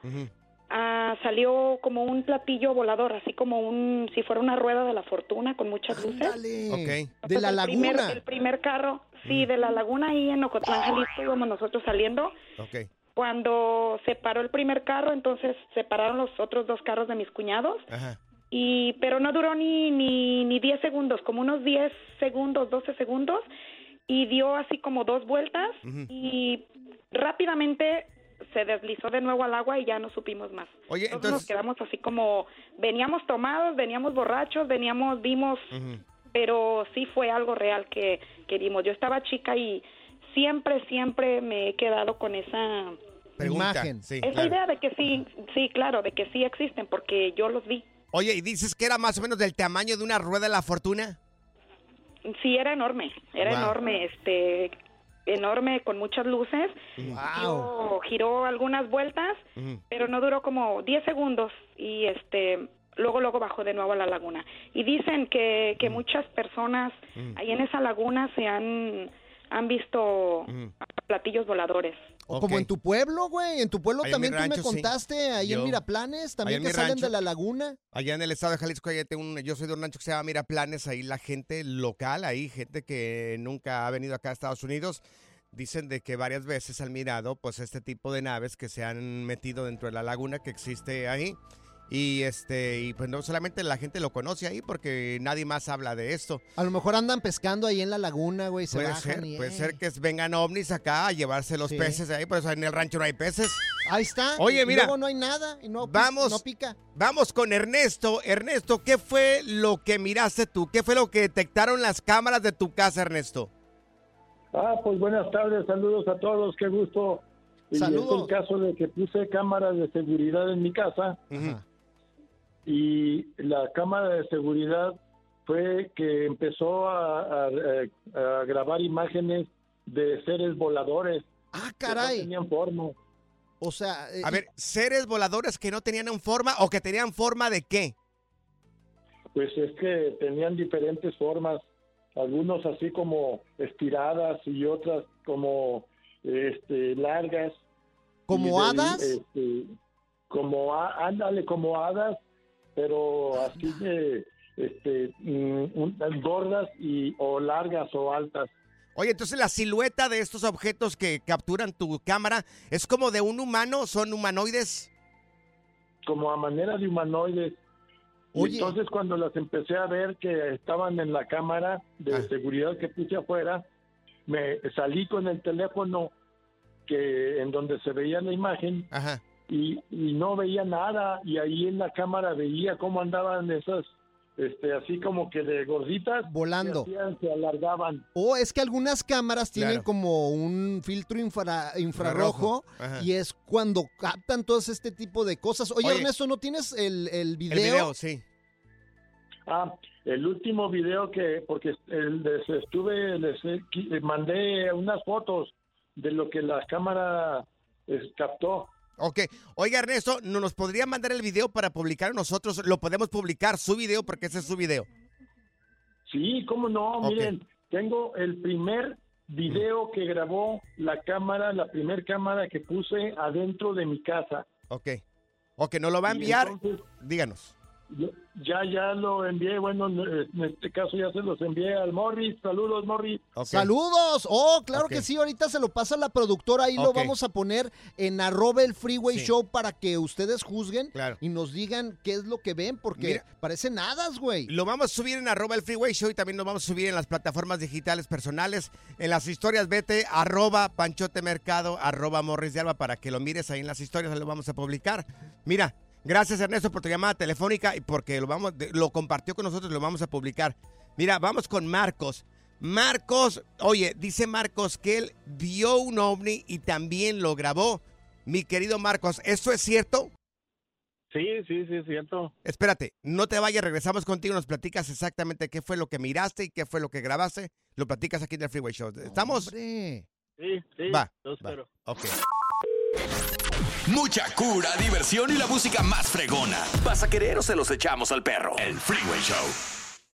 Speaker 18: Ah, salió como un platillo volador, así como un, si fuera una rueda de la fortuna con muchas luces.
Speaker 2: De
Speaker 18: Entonces,
Speaker 2: la
Speaker 18: el primer-
Speaker 2: laguna.
Speaker 18: el primer carro, sí, de la laguna ahí en Ocotlán, Jalisco, íbamos nosotros saliendo.
Speaker 1: Ok.
Speaker 18: Cuando se paró el primer carro, entonces se pararon los otros dos carros de mis cuñados.
Speaker 1: Ajá.
Speaker 18: Y, pero no duró ni, ni, ni 10 segundos, como unos 10 segundos, 12 segundos, y dio así como dos vueltas y rápidamente se deslizó de nuevo al agua y ya no supimos más.
Speaker 1: Oye,
Speaker 18: Entonces nos quedamos así como, veníamos tomados, veníamos borrachos, veníamos, vimos, pero sí fue algo real que, que vimos. Yo estaba chica y siempre, siempre me he quedado con esa...
Speaker 1: Pregunta. Sí,
Speaker 18: esa
Speaker 1: claro.
Speaker 18: idea de que sí, sí, claro, de que sí existen, porque yo los vi.
Speaker 1: Oye, ¿y dices que era más o menos del tamaño de una rueda de la fortuna?
Speaker 18: Sí, era enorme, era
Speaker 1: Wow.
Speaker 18: enorme, este, enorme con muchas luces. Giró, giró algunas vueltas, pero no duró como 10 segundos y este, luego luego bajó de nuevo a la laguna. Y dicen que, que muchas personas ahí en esa laguna se han han visto platillos voladores.
Speaker 2: O como en tu pueblo, güey. En tu pueblo también tú me
Speaker 1: sí.
Speaker 2: contaste, ahí
Speaker 1: Yo-
Speaker 2: en Miraplanes, también que salen
Speaker 1: rancho.
Speaker 2: de la laguna.
Speaker 1: Allá en el estado de Jalisco, allá tengo un- yo soy de un rancho que se llama Miraplanes, ahí la gente local, ahí gente que nunca ha venido acá a Estados Unidos, dicen de que varias veces han mirado pues este tipo de naves que se han metido dentro de la laguna que existe ahí. Y este, y pues no solamente la gente lo conoce ahí porque nadie más habla de esto.
Speaker 2: A lo mejor andan pescando ahí en la laguna, güey, se
Speaker 1: Puede
Speaker 2: bajan
Speaker 1: ser,
Speaker 2: y,
Speaker 1: puede
Speaker 2: eh.
Speaker 1: ser que vengan ovnis acá a llevarse los
Speaker 2: Sí.
Speaker 1: peces de ahí, por eso en el rancho no hay peces.
Speaker 2: Ahí está.
Speaker 1: Oye,
Speaker 2: y
Speaker 1: mira.
Speaker 2: luego no hay nada y no,
Speaker 1: Vamos,
Speaker 2: no pica.
Speaker 1: vamos con Ernesto. Ernesto, ¿qué fue lo que miraste tú? ¿Qué fue lo que detectaron las cámaras de tu casa, Ernesto?
Speaker 19: Ah, pues buenas tardes, saludos a todos, qué gusto. Y
Speaker 2: Saludos.
Speaker 19: es el caso de que puse cámaras de seguridad en mi casa y la cámara de seguridad fue que empezó a, a- a grabar imágenes de seres voladores.
Speaker 2: Ah,
Speaker 19: caray. no tenían forma.
Speaker 2: O sea, eh,
Speaker 1: A ver, seres voladores que no tenían forma o que tenían forma de qué?
Speaker 19: Pues es que tenían diferentes formas, algunos así como estiradas y otras como este largas.
Speaker 2: ¿Como hadas?
Speaker 19: este, como ándale, como hadas, pero así de este mm, gordas y o largas o altas.
Speaker 1: Oye, entonces la silueta de estos objetos que capturan tu cámara es como de un humano, son humanoides.
Speaker 19: como a manera de humanoides. Y
Speaker 1: Oye.
Speaker 19: entonces cuando las empecé a ver que estaban en la cámara de
Speaker 1: Ah.
Speaker 19: seguridad que puse afuera, me salí con el teléfono que en donde se veía la imagen y, y no veía nada y ahí en la cámara veía cómo andaban esas este así como que de gorditas
Speaker 2: Volando.
Speaker 19: se, hacían, se alargaban
Speaker 2: O es que algunas cámaras tienen
Speaker 19: Claro.
Speaker 2: como un filtro infra- infrarrojo y es cuando captan todo este tipo de cosas. Oye,
Speaker 19: Oye.
Speaker 2: Ernesto, ¿no tienes el, el video?
Speaker 19: El video,
Speaker 1: sí.
Speaker 19: Ah, el último video que, porque el- les estuve, les eh, mandé unas fotos de lo que la cámara captó.
Speaker 1: Ok. Oiga, Ernesto, ¿no nos podría mandar el video para publicar nosotros? Lo podemos publicar, su video, porque ese es su video.
Speaker 19: Sí, cómo no, miren, tengo el primer video que grabó la cámara, la primer cámara que puse adentro de mi casa.
Speaker 1: Ok. Ok, nos lo va a enviar.
Speaker 19: entonces-
Speaker 1: Díganos.
Speaker 19: Ya, ya lo envié, bueno, en este caso ya se los envié al Morris. Saludos, Morris.
Speaker 2: Saludos. Oh, claro que sí. Ahorita se lo pasa la productora. Ahí lo vamos a poner en arroba el Freeway
Speaker 1: Sí.
Speaker 2: Show para que ustedes juzguen
Speaker 1: Claro.
Speaker 2: y nos digan qué es lo que ven, porque
Speaker 1: Mira.
Speaker 2: parecen hadas, güey.
Speaker 1: Lo vamos a subir en arroba el Freeway Show y también lo vamos a subir en las plataformas digitales personales. En las historias vete arroba Panchote Mercado, arroba Morris de Alba para que lo mires ahí en las historias, ahí lo vamos a publicar. Mira, gracias Ernesto por tu llamada telefónica y porque lo, vamos, lo compartió con nosotros, lo vamos a publicar. Mira, vamos con Marcos. Marcos, oye, dice Marcos que él vio un ovni y también lo grabó. Mi querido Marcos, ¿eso es cierto?
Speaker 14: Sí, sí, sí, es cierto.
Speaker 1: Espérate, no te vayas, regresamos contigo, nos platicas exactamente qué fue lo que miraste y qué fue lo que grabaste. Lo platicas aquí en el Freeway Show. ¿Estamos?
Speaker 14: Sí, sí.
Speaker 1: Va,
Speaker 14: los
Speaker 1: va.
Speaker 14: espero.
Speaker 1: Ok.
Speaker 4: Mucha cura, diversión y la música más fregona. ¿Vas a querer o se los echamos al perro? El Freeway Show.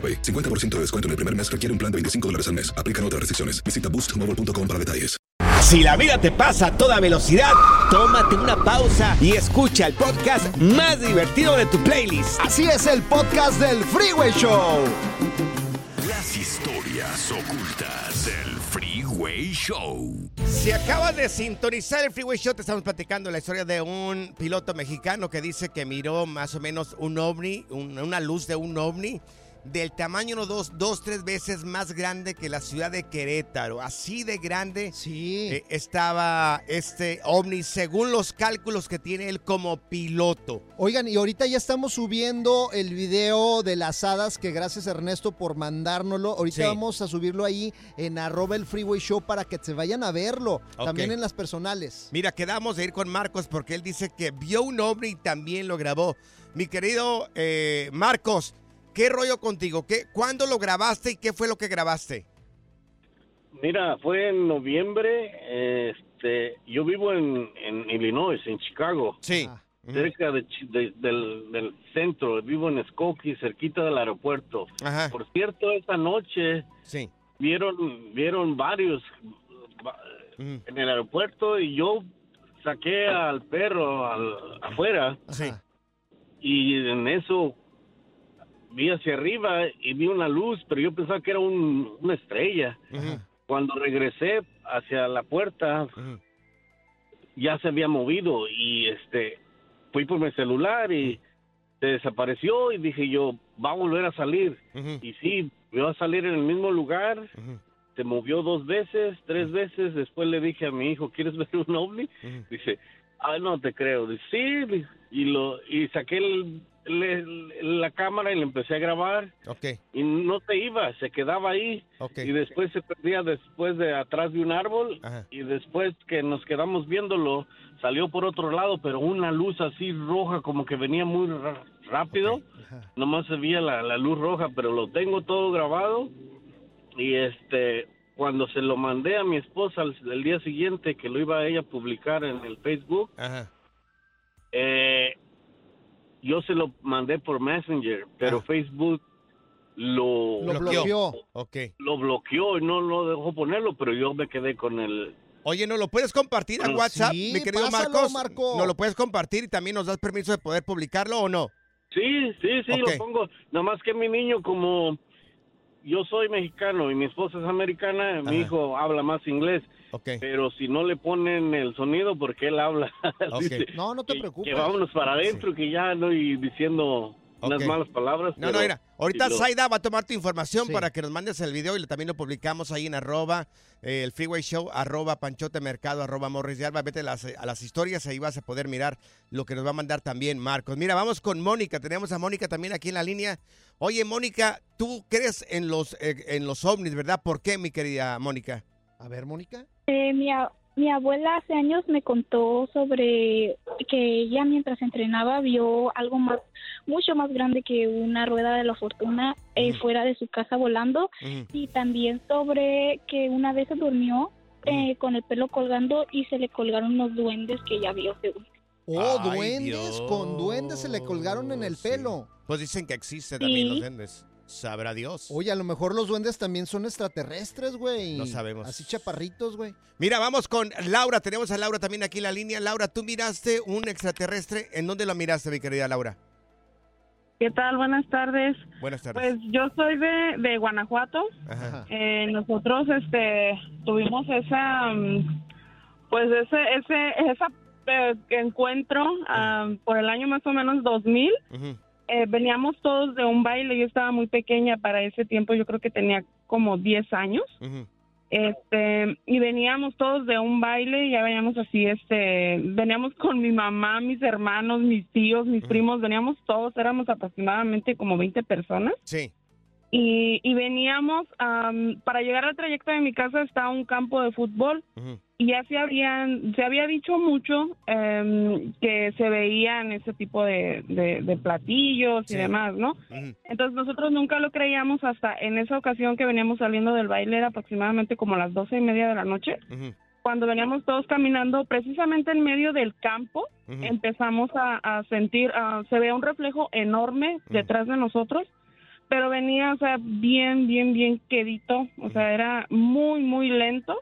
Speaker 15: AroPay. 50% de descuento en el primer mes requiere un plan de 25 dólares al mes. Aplican otras restricciones. Visita boostmobile.com para detalles.
Speaker 16: Si la vida te pasa a toda velocidad, tómate una pausa y escucha el podcast más divertido de tu playlist.
Speaker 2: Así es el podcast del Freeway Show.
Speaker 4: Las historias ocultas del Freeway Show.
Speaker 1: Si acabas de sintonizar el Freeway Show, te estamos platicando la historia de un piloto mexicano que dice que miró más o menos un ovni, un- una luz de un ovni del tamaño dos, dos, tres veces más grande que la ciudad de Querétaro. Así de grande eh, estaba este ovni, según los cálculos que tiene él como piloto.
Speaker 2: Oigan, y ahorita ya estamos subiendo el video de las hadas, que gracias Ernesto por mandárnoslo. Ahorita
Speaker 1: Sí.
Speaker 2: vamos a subirlo ahí en arroba el Freeway Show para que se vayan a verlo. También en las personales.
Speaker 1: Mira, quedamos de ir con Marcos porque él dice que vio un ovni y también lo grabó. Mi querido eh, Marcos, ¿qué rollo contigo? ¿Qué, ¿Cuándo lo grabaste y qué fue lo que grabaste?
Speaker 14: Mira, fue en noviembre. Este, yo vivo en, en Illinois, en Chicago.
Speaker 1: Sí.
Speaker 14: Cerca de Chi- de- del, del centro. Vivo en Skokie, cerquita del aeropuerto. Por cierto, esta noche
Speaker 1: sí.
Speaker 14: vieron vieron varios va- en el aeropuerto y yo saqué al perro al- afuera. Y en eso vi hacia arriba y vi una luz, pero yo pensaba que era un- una estrella. Cuando regresé hacia la puerta, ya se había movido y este fui por mi celular y se desapareció y dije yo, va a volver a salir. Y sí, volvió a salir en el mismo lugar, se movió dos veces, tres veces, después le dije a mi hijo, ¿quieres ver un ovni? Dice, ah, no te creo. Dice, sí, y, lo, y saqué el- le- la cámara y le empecé a grabar.
Speaker 1: Ok.
Speaker 14: y no se iba, se quedaba ahí. Y después se perdía después de atrás de un árbol. Y después que nos quedamos viéndolo salió por otro lado pero una luz así roja como que venía muy rápido. Nomás se veía la, la luz roja pero lo tengo todo grabado. Y este cuando se lo mandé a mi esposa el, el día siguiente que lo iba a ella a publicar en el Facebook eh, yo se lo mandé por Messenger, pero Facebook lo,
Speaker 2: Lo bloqueó.
Speaker 1: Ok.
Speaker 14: Lo bloqueó y no lo dejó ponerlo, pero yo me quedé con el...
Speaker 1: Oye, ¿no lo puedes compartir en
Speaker 14: Mm.
Speaker 1: WhatsApp,
Speaker 14: Sí,
Speaker 1: mi querido
Speaker 14: pásalo,
Speaker 1: Marcos?
Speaker 14: Marco.
Speaker 1: ¿No lo puedes compartir y también nos das permiso de poder publicarlo o no?
Speaker 14: Sí, sí, sí, lo pongo. Nada más que mi niño, como yo soy mexicano y mi esposa es americana, mi hijo habla más inglés. Pero si no le ponen el sonido, porque él habla. dice
Speaker 2: No, no te preocupes.
Speaker 14: Que vámonos para adentro, que ya no y diciendo unas malas palabras.
Speaker 1: No,
Speaker 14: pero
Speaker 1: no, mira. Ahorita
Speaker 14: si lo-
Speaker 1: Zaida va a tomar tu información
Speaker 14: Sí.
Speaker 1: para que nos mandes el video y también lo publicamos ahí en arroba eh, el Freeway Show, arroba Panchote Mercado, arroba Morris de Alba. Vete a las, a las historias, ahí vas a poder mirar lo que nos va a mandar también Marcos. Mira, vamos con Mónica. Tenemos a Mónica también aquí en la línea. Oye, Mónica, tú crees en los, eh, en los ovnis, ¿verdad? ¿Por qué, mi querida Mónica?
Speaker 2: A ver, Mónica.
Speaker 20: Eh, mi, a- mi abuela hace años me contó sobre que ella mientras entrenaba vio algo más, mucho más grande que una rueda de la fortuna eh, fuera de su casa volando y también sobre que una vez se durmió eh, con el pelo colgando y se le colgaron unos duendes que ella vio según.
Speaker 2: Oh,
Speaker 1: Ay,
Speaker 2: duendes. Con duendes se le colgaron en el pelo.
Speaker 1: Pues dicen que existe también
Speaker 2: Sí.
Speaker 1: los duendes. Sabrá Dios.
Speaker 2: Oye, a lo mejor los duendes también son extraterrestres, güey.
Speaker 1: No sabemos.
Speaker 2: Así chaparritos, güey.
Speaker 1: Mira, vamos con Laura. Tenemos a Laura también aquí en la línea. Laura, ¿tú miraste un extraterrestre? ¿En dónde lo miraste, mi querida Laura?
Speaker 9: ¿Qué tal? Buenas tardes.
Speaker 1: Buenas tardes.
Speaker 9: Pues yo soy de, de Guanajuato.
Speaker 1: Ajá.
Speaker 9: Eh, nosotros este tuvimos esa mm, pues ese ese esa eh, encuentro ah, por el año más o menos 2000 Eh, veníamos todos de un baile yo estaba muy pequeña para ese tiempo yo creo que tenía como 10 años. Este y veníamos todos de un baile y ya veníamos así este veníamos con mi mamá mis hermanos mis tíos mis primos veníamos todos éramos aproximadamente como 20 personas.
Speaker 1: Sí.
Speaker 9: y, y veníamos am, para llegar al trayecto de mi casa está un campo de fútbol. Y ya se habían se había dicho mucho em, que se veían ese tipo de, de- de platillos y demás no entonces nosotros nunca lo creíamos hasta en esa ocasión que veníamos saliendo del baile era aproximadamente como las doce y media de la noche cuando veníamos todos caminando precisamente en medio del campo empezamos a, a sentir ah, se ve un reflejo enorme detrás de nosotros pero venía, o sea, bien, bien, bien quedito, o sea, era muy, muy lento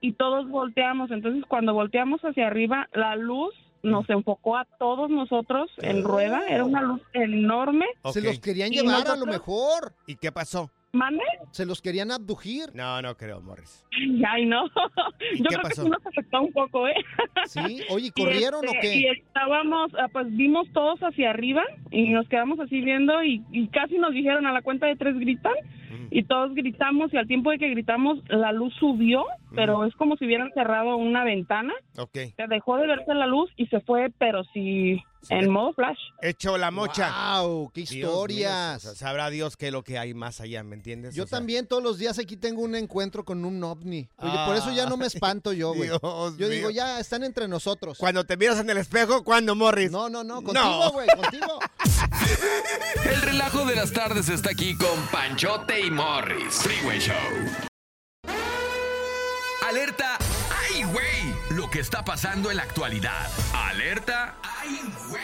Speaker 9: y todos volteamos. Entonces, cuando volteamos hacia arriba, la luz nos enfocó a todos nosotros en rueda, era una luz enorme.
Speaker 2: Se los querían llevar a lo mejor.
Speaker 1: ¿Y qué pasó?
Speaker 9: ¿Mande?
Speaker 2: Se los querían abducir.
Speaker 1: No, no creo, Morris.
Speaker 9: Ay, no.
Speaker 1: ¿Y
Speaker 9: Yo
Speaker 1: qué
Speaker 9: creo
Speaker 1: pasó?
Speaker 9: que sí nos afectó un poco, ¿eh?
Speaker 2: Sí, oye,
Speaker 9: Y
Speaker 2: ¿corrieron
Speaker 9: este,
Speaker 2: o qué?
Speaker 9: Y estábamos, ah, pues vimos todos hacia arriba y nos quedamos así viendo y, y casi nos dijeron a la cuenta de tres gritan y todos gritamos y al tiempo de que gritamos la luz subió, pero es como si hubieran cerrado una ventana,
Speaker 1: Ok.
Speaker 9: se dejó de verse la luz y se fue, pero sí en modo flash.
Speaker 1: Hecho la mocha.
Speaker 2: ¡Wow! ¡Qué
Speaker 1: Dios mío,
Speaker 2: historias!
Speaker 1: sabrá Dios qué es lo que hay más allá, ¿me entiendes?
Speaker 2: Yo
Speaker 1: O sea,
Speaker 2: también todos los días aquí tengo un encuentro con un ovni. Oye, por eso ya no me espanto yo, güey. Yo digo, ya están entre nosotros.
Speaker 1: Cuando te miras en el espejo, ¿cuándo, Morris?
Speaker 2: No, no, no,
Speaker 1: No.
Speaker 2: contigo, güey, contigo.
Speaker 4: El relajo de las tardes está aquí con Panchote y Morris. Freeway Show. Alerta. ¡Ay, güey! Lo que está pasando en la actualidad. Alerta. ¡Ay, güey!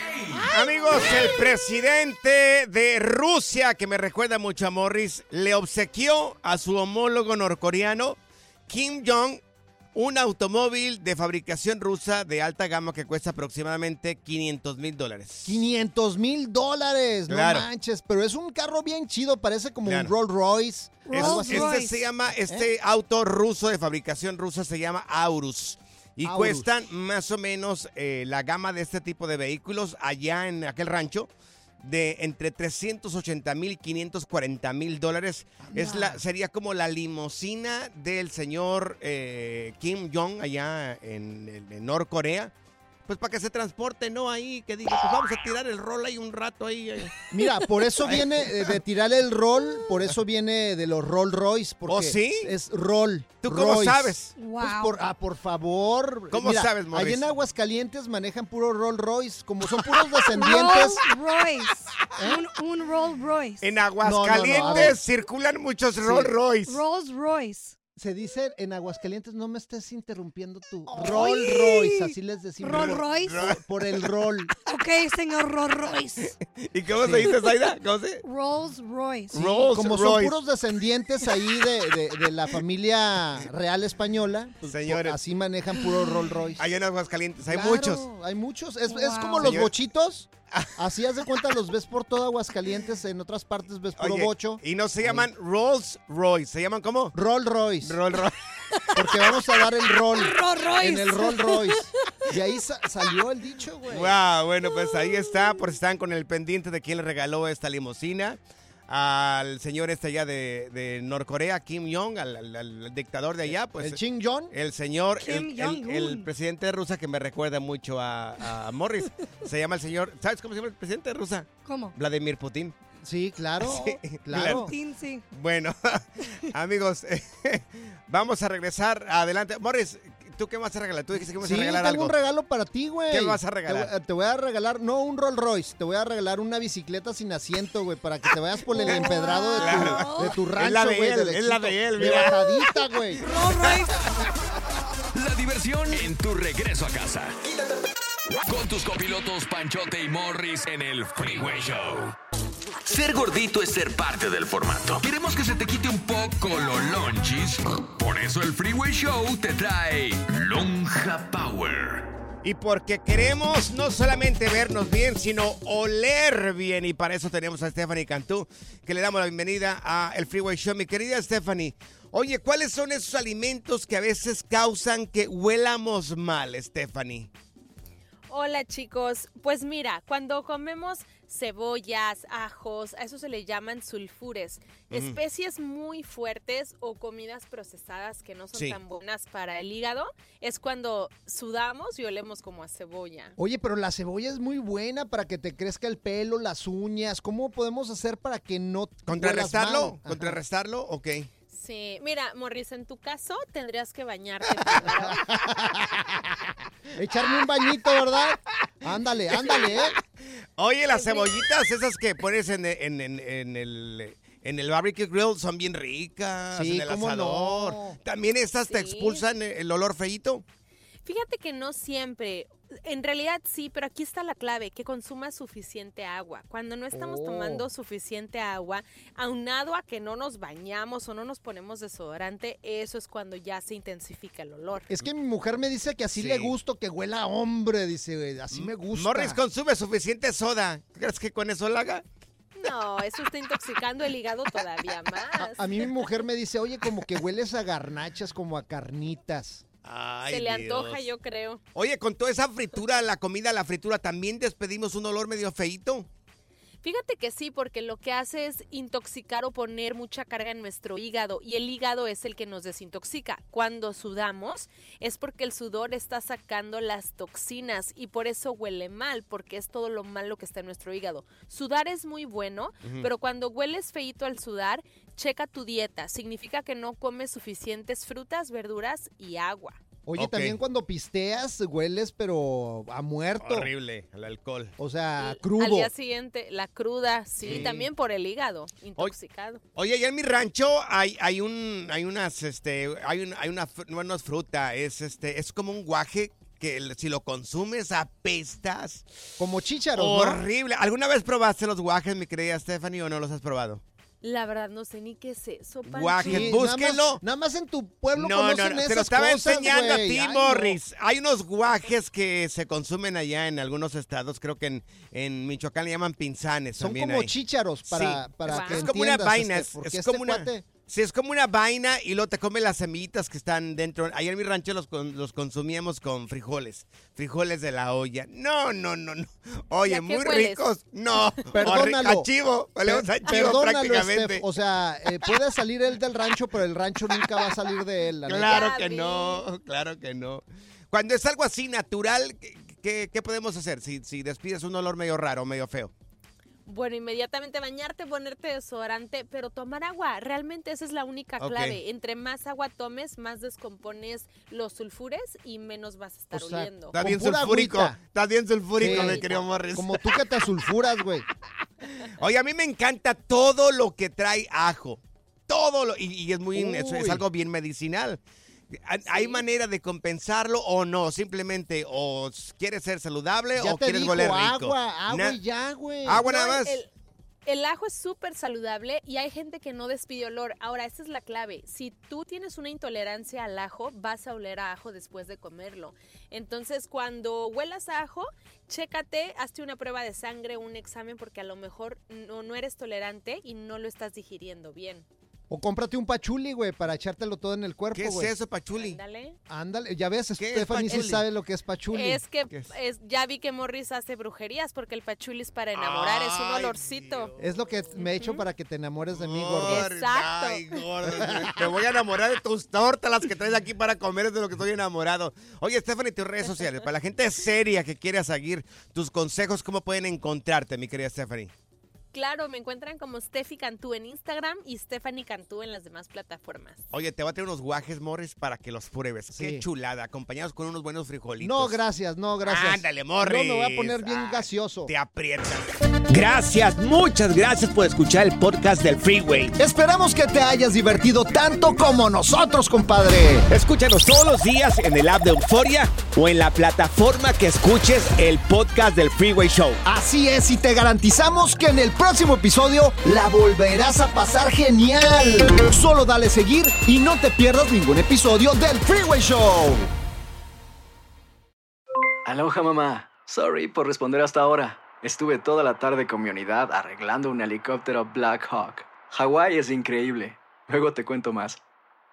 Speaker 1: Amigos, el presidente de Rusia, que me recuerda mucho a Morris, le obsequió a su homólogo norcoreano, Kim Jong, un automóvil de fabricación rusa de alta gama que cuesta aproximadamente 500 mil dólares.
Speaker 2: 500 mil dólares,
Speaker 1: Claro.
Speaker 2: no manches. Pero es un carro bien chido, parece como
Speaker 1: Claro.
Speaker 2: un Rolls Royce.
Speaker 1: Es- este se llama, este auto ruso de fabricación rusa se llama Aurus. Y
Speaker 2: Aurus.
Speaker 1: cuestan más o menos eh, la gama de este tipo de vehículos allá en aquel rancho de entre 380 mil y 540 mil dólares. Es la, sería como la limusina del señor eh, Kim Jong allá en, en- en Norcorea. Pues para que se transporte, ¿no? Ahí, que diga, pues vamos a tirar el rol ahí un rato ahí. eh.
Speaker 2: Mira, por eso viene eh, de tirar el rol, por eso viene de los Rolls Royce. Porque
Speaker 1: ¿Oh, sí?
Speaker 2: Es roll.
Speaker 1: ¿Tú cómo
Speaker 2: Royce.
Speaker 1: sabes?
Speaker 2: Pues por, ah, por favor.
Speaker 1: ¿Cómo
Speaker 2: Mira,
Speaker 1: sabes, Morris?
Speaker 2: Allá en Aguascalientes manejan puro Rolls Royce, como son puros descendientes.
Speaker 3: Rolls Royce. Un, un Rolls Royce.
Speaker 1: En
Speaker 2: no, no, a
Speaker 1: Aguascalientes circulan muchos Rolls Royce.
Speaker 3: Rolls Royce.
Speaker 2: Se dice en Aguascalientes, no me estés interrumpiendo tú. Roll Royce, así les decimos.
Speaker 3: ¿Roll Royce?
Speaker 2: Por, por el rol.
Speaker 3: Ok, señor Rolls Royce.
Speaker 1: ¿Y cómo se dice, Zaida? ¿Cómo se?
Speaker 3: Rolls Royce.
Speaker 2: Sí,
Speaker 1: Rolls
Speaker 2: como son puros descendientes ahí de, de- de la familia real española, pues,
Speaker 1: Señores.
Speaker 2: así manejan puro Roll Royce.
Speaker 1: Allá en Aguascalientes hay
Speaker 2: Claro,
Speaker 1: muchos.
Speaker 2: Hay muchos. Es, es como los bochitos. Así haz de cuenta, los ves por todo Aguascalientes. En otras partes ves
Speaker 1: Oye,
Speaker 2: bocho.
Speaker 1: Y no se llaman Rolls Royce, ¿se llaman cómo?
Speaker 2: Roll Royce.
Speaker 1: Roll Royce.
Speaker 2: Porque vamos a dar el rol.
Speaker 3: Rolls Royce.
Speaker 2: En el Roll Royce. Y ahí sa- salió el dicho, güey.
Speaker 1: Wow, bueno, pues ahí está, por si están con el pendiente de quién le regaló esta limusina al señor este allá de, de Norcorea, Kim Jong, al, al- al dictador de allá, pues
Speaker 2: ¿El Ching Jong?
Speaker 1: el señor,
Speaker 3: Kim
Speaker 1: el, el-
Speaker 3: Jong-un.
Speaker 1: el presidente de Rusia que me recuerda mucho a, a Morris, se llama el señor, ¿sabes cómo se llama el presidente de Rusia?
Speaker 3: ¿Cómo?
Speaker 1: Vladimir Putin.
Speaker 2: Sí, claro.
Speaker 1: Sí,
Speaker 2: claro.
Speaker 3: Tin, sí.
Speaker 1: Bueno, amigos, vamos a regresar adelante. Morris, ¿tú qué vas a regalar? Tú dijiste que me vas
Speaker 2: Sí,
Speaker 1: a regalar
Speaker 2: tengo
Speaker 1: algo.
Speaker 2: un regalo para ti, güey.
Speaker 1: ¿Qué me vas a regalar?
Speaker 2: Te, voy a regalar, no un Rolls Royce, te voy a regalar una bicicleta sin asiento, güey, para que te vayas por el empedrado de tu,
Speaker 1: Claro.
Speaker 2: de tu
Speaker 1: Es
Speaker 2: rancho,
Speaker 1: la de
Speaker 2: güey.
Speaker 1: él, es la de él,
Speaker 2: De
Speaker 1: mira.
Speaker 2: bajadita, güey.
Speaker 3: Rolls Royce.
Speaker 4: La diversión en tu regreso a casa. Con tus copilotos Panchote y Morris en el Freeway Show.
Speaker 5: Ser gordito es ser parte del formato.
Speaker 4: Queremos que se te quite un poco los lonchis. Por eso el Freeway Show te trae Lonja Power.
Speaker 1: Y porque queremos no solamente vernos bien, sino oler bien. Y para eso tenemos a Stephanie Cantú, que le damos la bienvenida a El Freeway Show. Mi querida Stephanie, oye, ¿cuáles son esos alimentos que a veces causan que huelamos mal, Stephanie?
Speaker 21: Hola chicos, pues mira, cuando comemos cebollas, ajos, a eso se le llaman sulfures, especies muy fuertes o comidas procesadas que no son
Speaker 2: Sí.
Speaker 21: tan buenas para el hígado, es cuando sudamos y olemos como a cebolla.
Speaker 2: Oye, pero la cebolla es muy buena para que te crezca el pelo, las uñas. ¿Cómo podemos hacer para que no
Speaker 1: ¿Contrarrestarlo? ¿Contrarrestarlo? Ok.
Speaker 21: Sí, mira, Morris, en tu caso tendrías que bañarte.
Speaker 2: Echarme un bañito, ¿verdad? Ándale, ándale, ¿eh?
Speaker 1: Oye, las cebollitas, esas que pones en, en- en- en el... En el barbecue grill son bien ricas,
Speaker 2: Sí,
Speaker 1: en el
Speaker 2: ¿cómo
Speaker 1: asador.
Speaker 2: no?
Speaker 1: También estas te expulsan el olor feíto.
Speaker 21: Fíjate que no siempre. En realidad sí, pero aquí está la clave, que consumas suficiente agua. Cuando no estamos
Speaker 2: Oh.
Speaker 21: tomando suficiente agua, aunado a que no nos bañamos o no nos ponemos desodorante, eso es cuando ya se intensifica el olor.
Speaker 2: Es que mi mujer me dice que así le gusto, que huela a hombre, dice, así me gusta.
Speaker 1: Morris consume suficiente soda. ¿Crees que con eso lo haga?
Speaker 21: No, eso está intoxicando el hígado todavía más.
Speaker 2: A mí mi mujer me dice, oye, como que hueles a garnachas, como a carnitas.
Speaker 1: Ay,
Speaker 21: se le
Speaker 1: Dios.
Speaker 21: antoja, yo creo.
Speaker 1: Oye, con toda esa fritura, la comida, la fritura, también despedimos un olor medio feíto.
Speaker 21: Fíjate que sí, porque lo que hace es intoxicar o poner mucha carga en nuestro hígado y el hígado es el que nos desintoxica. Cuando sudamos es porque el sudor está sacando las toxinas y por eso huele mal, porque es todo lo malo que está en nuestro hígado. Sudar es muy bueno, pero cuando hueles feito al sudar, checa tu dieta. Significa que no comes suficientes frutas, verduras y agua.
Speaker 2: Oye, también cuando pisteas hueles, pero a muerto.
Speaker 1: Horrible, el alcohol.
Speaker 2: O sea,
Speaker 21: Al
Speaker 2: crudo.
Speaker 21: día siguiente, la cruda, sí,
Speaker 1: Sí.
Speaker 21: también por el hígado, intoxicado.
Speaker 1: Oye, allá en mi rancho hay, hay un, hay unas, este, hay un, hay una, no, no es fruta, es este, es como un guaje que si lo consumes apestas.
Speaker 2: Como chícharos, ¿no?
Speaker 1: Horrible. ¿Alguna vez probaste los guajes, mi querida Stephanie, o no los has probado?
Speaker 21: La verdad no sé ni qué es eso, Pancho.
Speaker 1: Guajes,
Speaker 2: Sí, nada más-
Speaker 1: búsquenlo.
Speaker 2: Nada más, en tu pueblo
Speaker 1: No, no,
Speaker 2: conocen
Speaker 1: no, te
Speaker 2: esas
Speaker 1: lo estaba
Speaker 2: cosas,
Speaker 1: enseñando
Speaker 2: güey.
Speaker 1: a ti,
Speaker 2: Ay, no.
Speaker 1: Morris. Hay unos guajes que se consumen allá en algunos estados, creo que en, en Michoacán le llaman pinzanes
Speaker 2: Son
Speaker 1: también
Speaker 2: como
Speaker 1: ahí.
Speaker 2: chícharos para,
Speaker 1: Sí.
Speaker 2: para
Speaker 1: es,
Speaker 2: que
Speaker 1: es como una
Speaker 2: entiendas,
Speaker 1: vaina,
Speaker 2: este,
Speaker 1: es,
Speaker 2: porque
Speaker 1: es
Speaker 2: este
Speaker 1: como una...
Speaker 2: cuate-
Speaker 1: Sí, es como una vaina y luego te come las semillitas que están dentro. Allá en mi rancho los, con- los consumíamos con frijoles. Frijoles de la olla. No, no, no, no.
Speaker 2: ¿Y a
Speaker 1: Oye, muy
Speaker 2: hueles?
Speaker 1: ricos. No.
Speaker 2: Perdónalo.
Speaker 1: A chivo. Valemos a
Speaker 2: Per-
Speaker 1: chivo
Speaker 2: perdónalo,
Speaker 1: prácticamente.
Speaker 2: Steph. O sea, eh, puede salir él del rancho, pero el rancho nunca va a salir de él. neta.
Speaker 1: Claro que no, claro que no. Cuando es algo así natural, ¿qué, qué- qué podemos hacer si, si despides un olor medio raro, medio feo?
Speaker 21: Bueno, inmediatamente bañarte, ponerte desodorante, pero tomar agua. Realmente esa es la única clave. Entre más agua tomes, más descompones los sulfures y menos vas a estar
Speaker 2: O sea,
Speaker 21: oliendo.
Speaker 1: Está bien sulfúrico. Está bien sulfúrico,
Speaker 2: Sí.
Speaker 1: mi querido Morris.
Speaker 2: Como tú que te sulfuras, güey.
Speaker 1: Oye, a mí me encanta todo lo que trae ajo. todo, lo- y, y es muy, es, algo bien medicinal. ¿Hay manera de compensarlo o no? Simplemente, o quieres ser saludable
Speaker 2: Ya
Speaker 1: o
Speaker 2: te
Speaker 1: quieres
Speaker 2: dijo,
Speaker 1: oler rico.
Speaker 2: agua, agua
Speaker 1: Na-
Speaker 2: y ya, güey.
Speaker 1: Agua
Speaker 21: No,
Speaker 1: nada
Speaker 21: el-
Speaker 1: más.
Speaker 21: El, el ajo es súper saludable y hay gente que no despide olor. Ahora, esta es la clave. Si tú tienes una intolerancia al ajo, vas a oler a ajo después de comerlo. Entonces, cuando huelas a ajo, chécate, hazte una prueba de sangre, un examen, porque a lo mejor no, no eres tolerante y no lo estás digiriendo bien.
Speaker 2: O cómprate un pachuli, güey, para echártelo todo en el cuerpo,
Speaker 1: ¿Qué es eso, pachuli?
Speaker 21: Ándale.
Speaker 2: Ándale, ya ves,
Speaker 1: ¿Qué es
Speaker 2: Stephanie sí sabe lo que es pachuli.
Speaker 21: Es que es- ya vi que Morris hace brujerías porque el pachuli es para enamorar, es un
Speaker 2: Ay,
Speaker 21: olorcito.
Speaker 2: Es lo que me he hecho para que te enamores de mí, gordo.
Speaker 21: Exacto.
Speaker 1: Ay, gordo, Me voy a enamorar de tus tortas, las que traes aquí para comer, es de lo que estoy enamorado. Oye, Stephanie, tus redes sociales, para la gente seria que quiera seguir tus consejos, ¿cómo pueden encontrarte, mi querida Stephanie?
Speaker 21: Claro, me encuentran como Steffi Cantú en Instagram y Stephanie Cantú en las demás plataformas.
Speaker 1: Oye, te voy a traer unos guajes, Morris, para que los pruebes. Qué chulada, acompañados con unos buenos frijolitos.
Speaker 2: No, gracias, no, gracias.
Speaker 1: Ándale, Morris.
Speaker 2: Yo me voy a poner bien gaseoso.
Speaker 1: Te aprietas.
Speaker 16: Gracias, muchas gracias por escuchar el podcast del Freeway.
Speaker 2: Esperamos que te hayas divertido tanto como nosotros, compadre.
Speaker 16: Escúchanos todos los días en el app de Euforia o en la plataforma que escuches el podcast del Freeway Show.
Speaker 2: Así es, y te garantizamos que en el próximo episodio la volverás a pasar genial. Solo dale seguir y no te pierdas ningún episodio del Freeway Show.
Speaker 22: Aloha mamá. Sorry por responder hasta ahora. Estuve toda la tarde con mi unidad arreglando un helicóptero Black Hawk. Hawái es increíble. Luego te cuento más.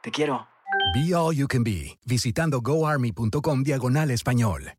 Speaker 22: Te quiero.
Speaker 23: Be All You Can Be, visitando goarmy.com diagonal español.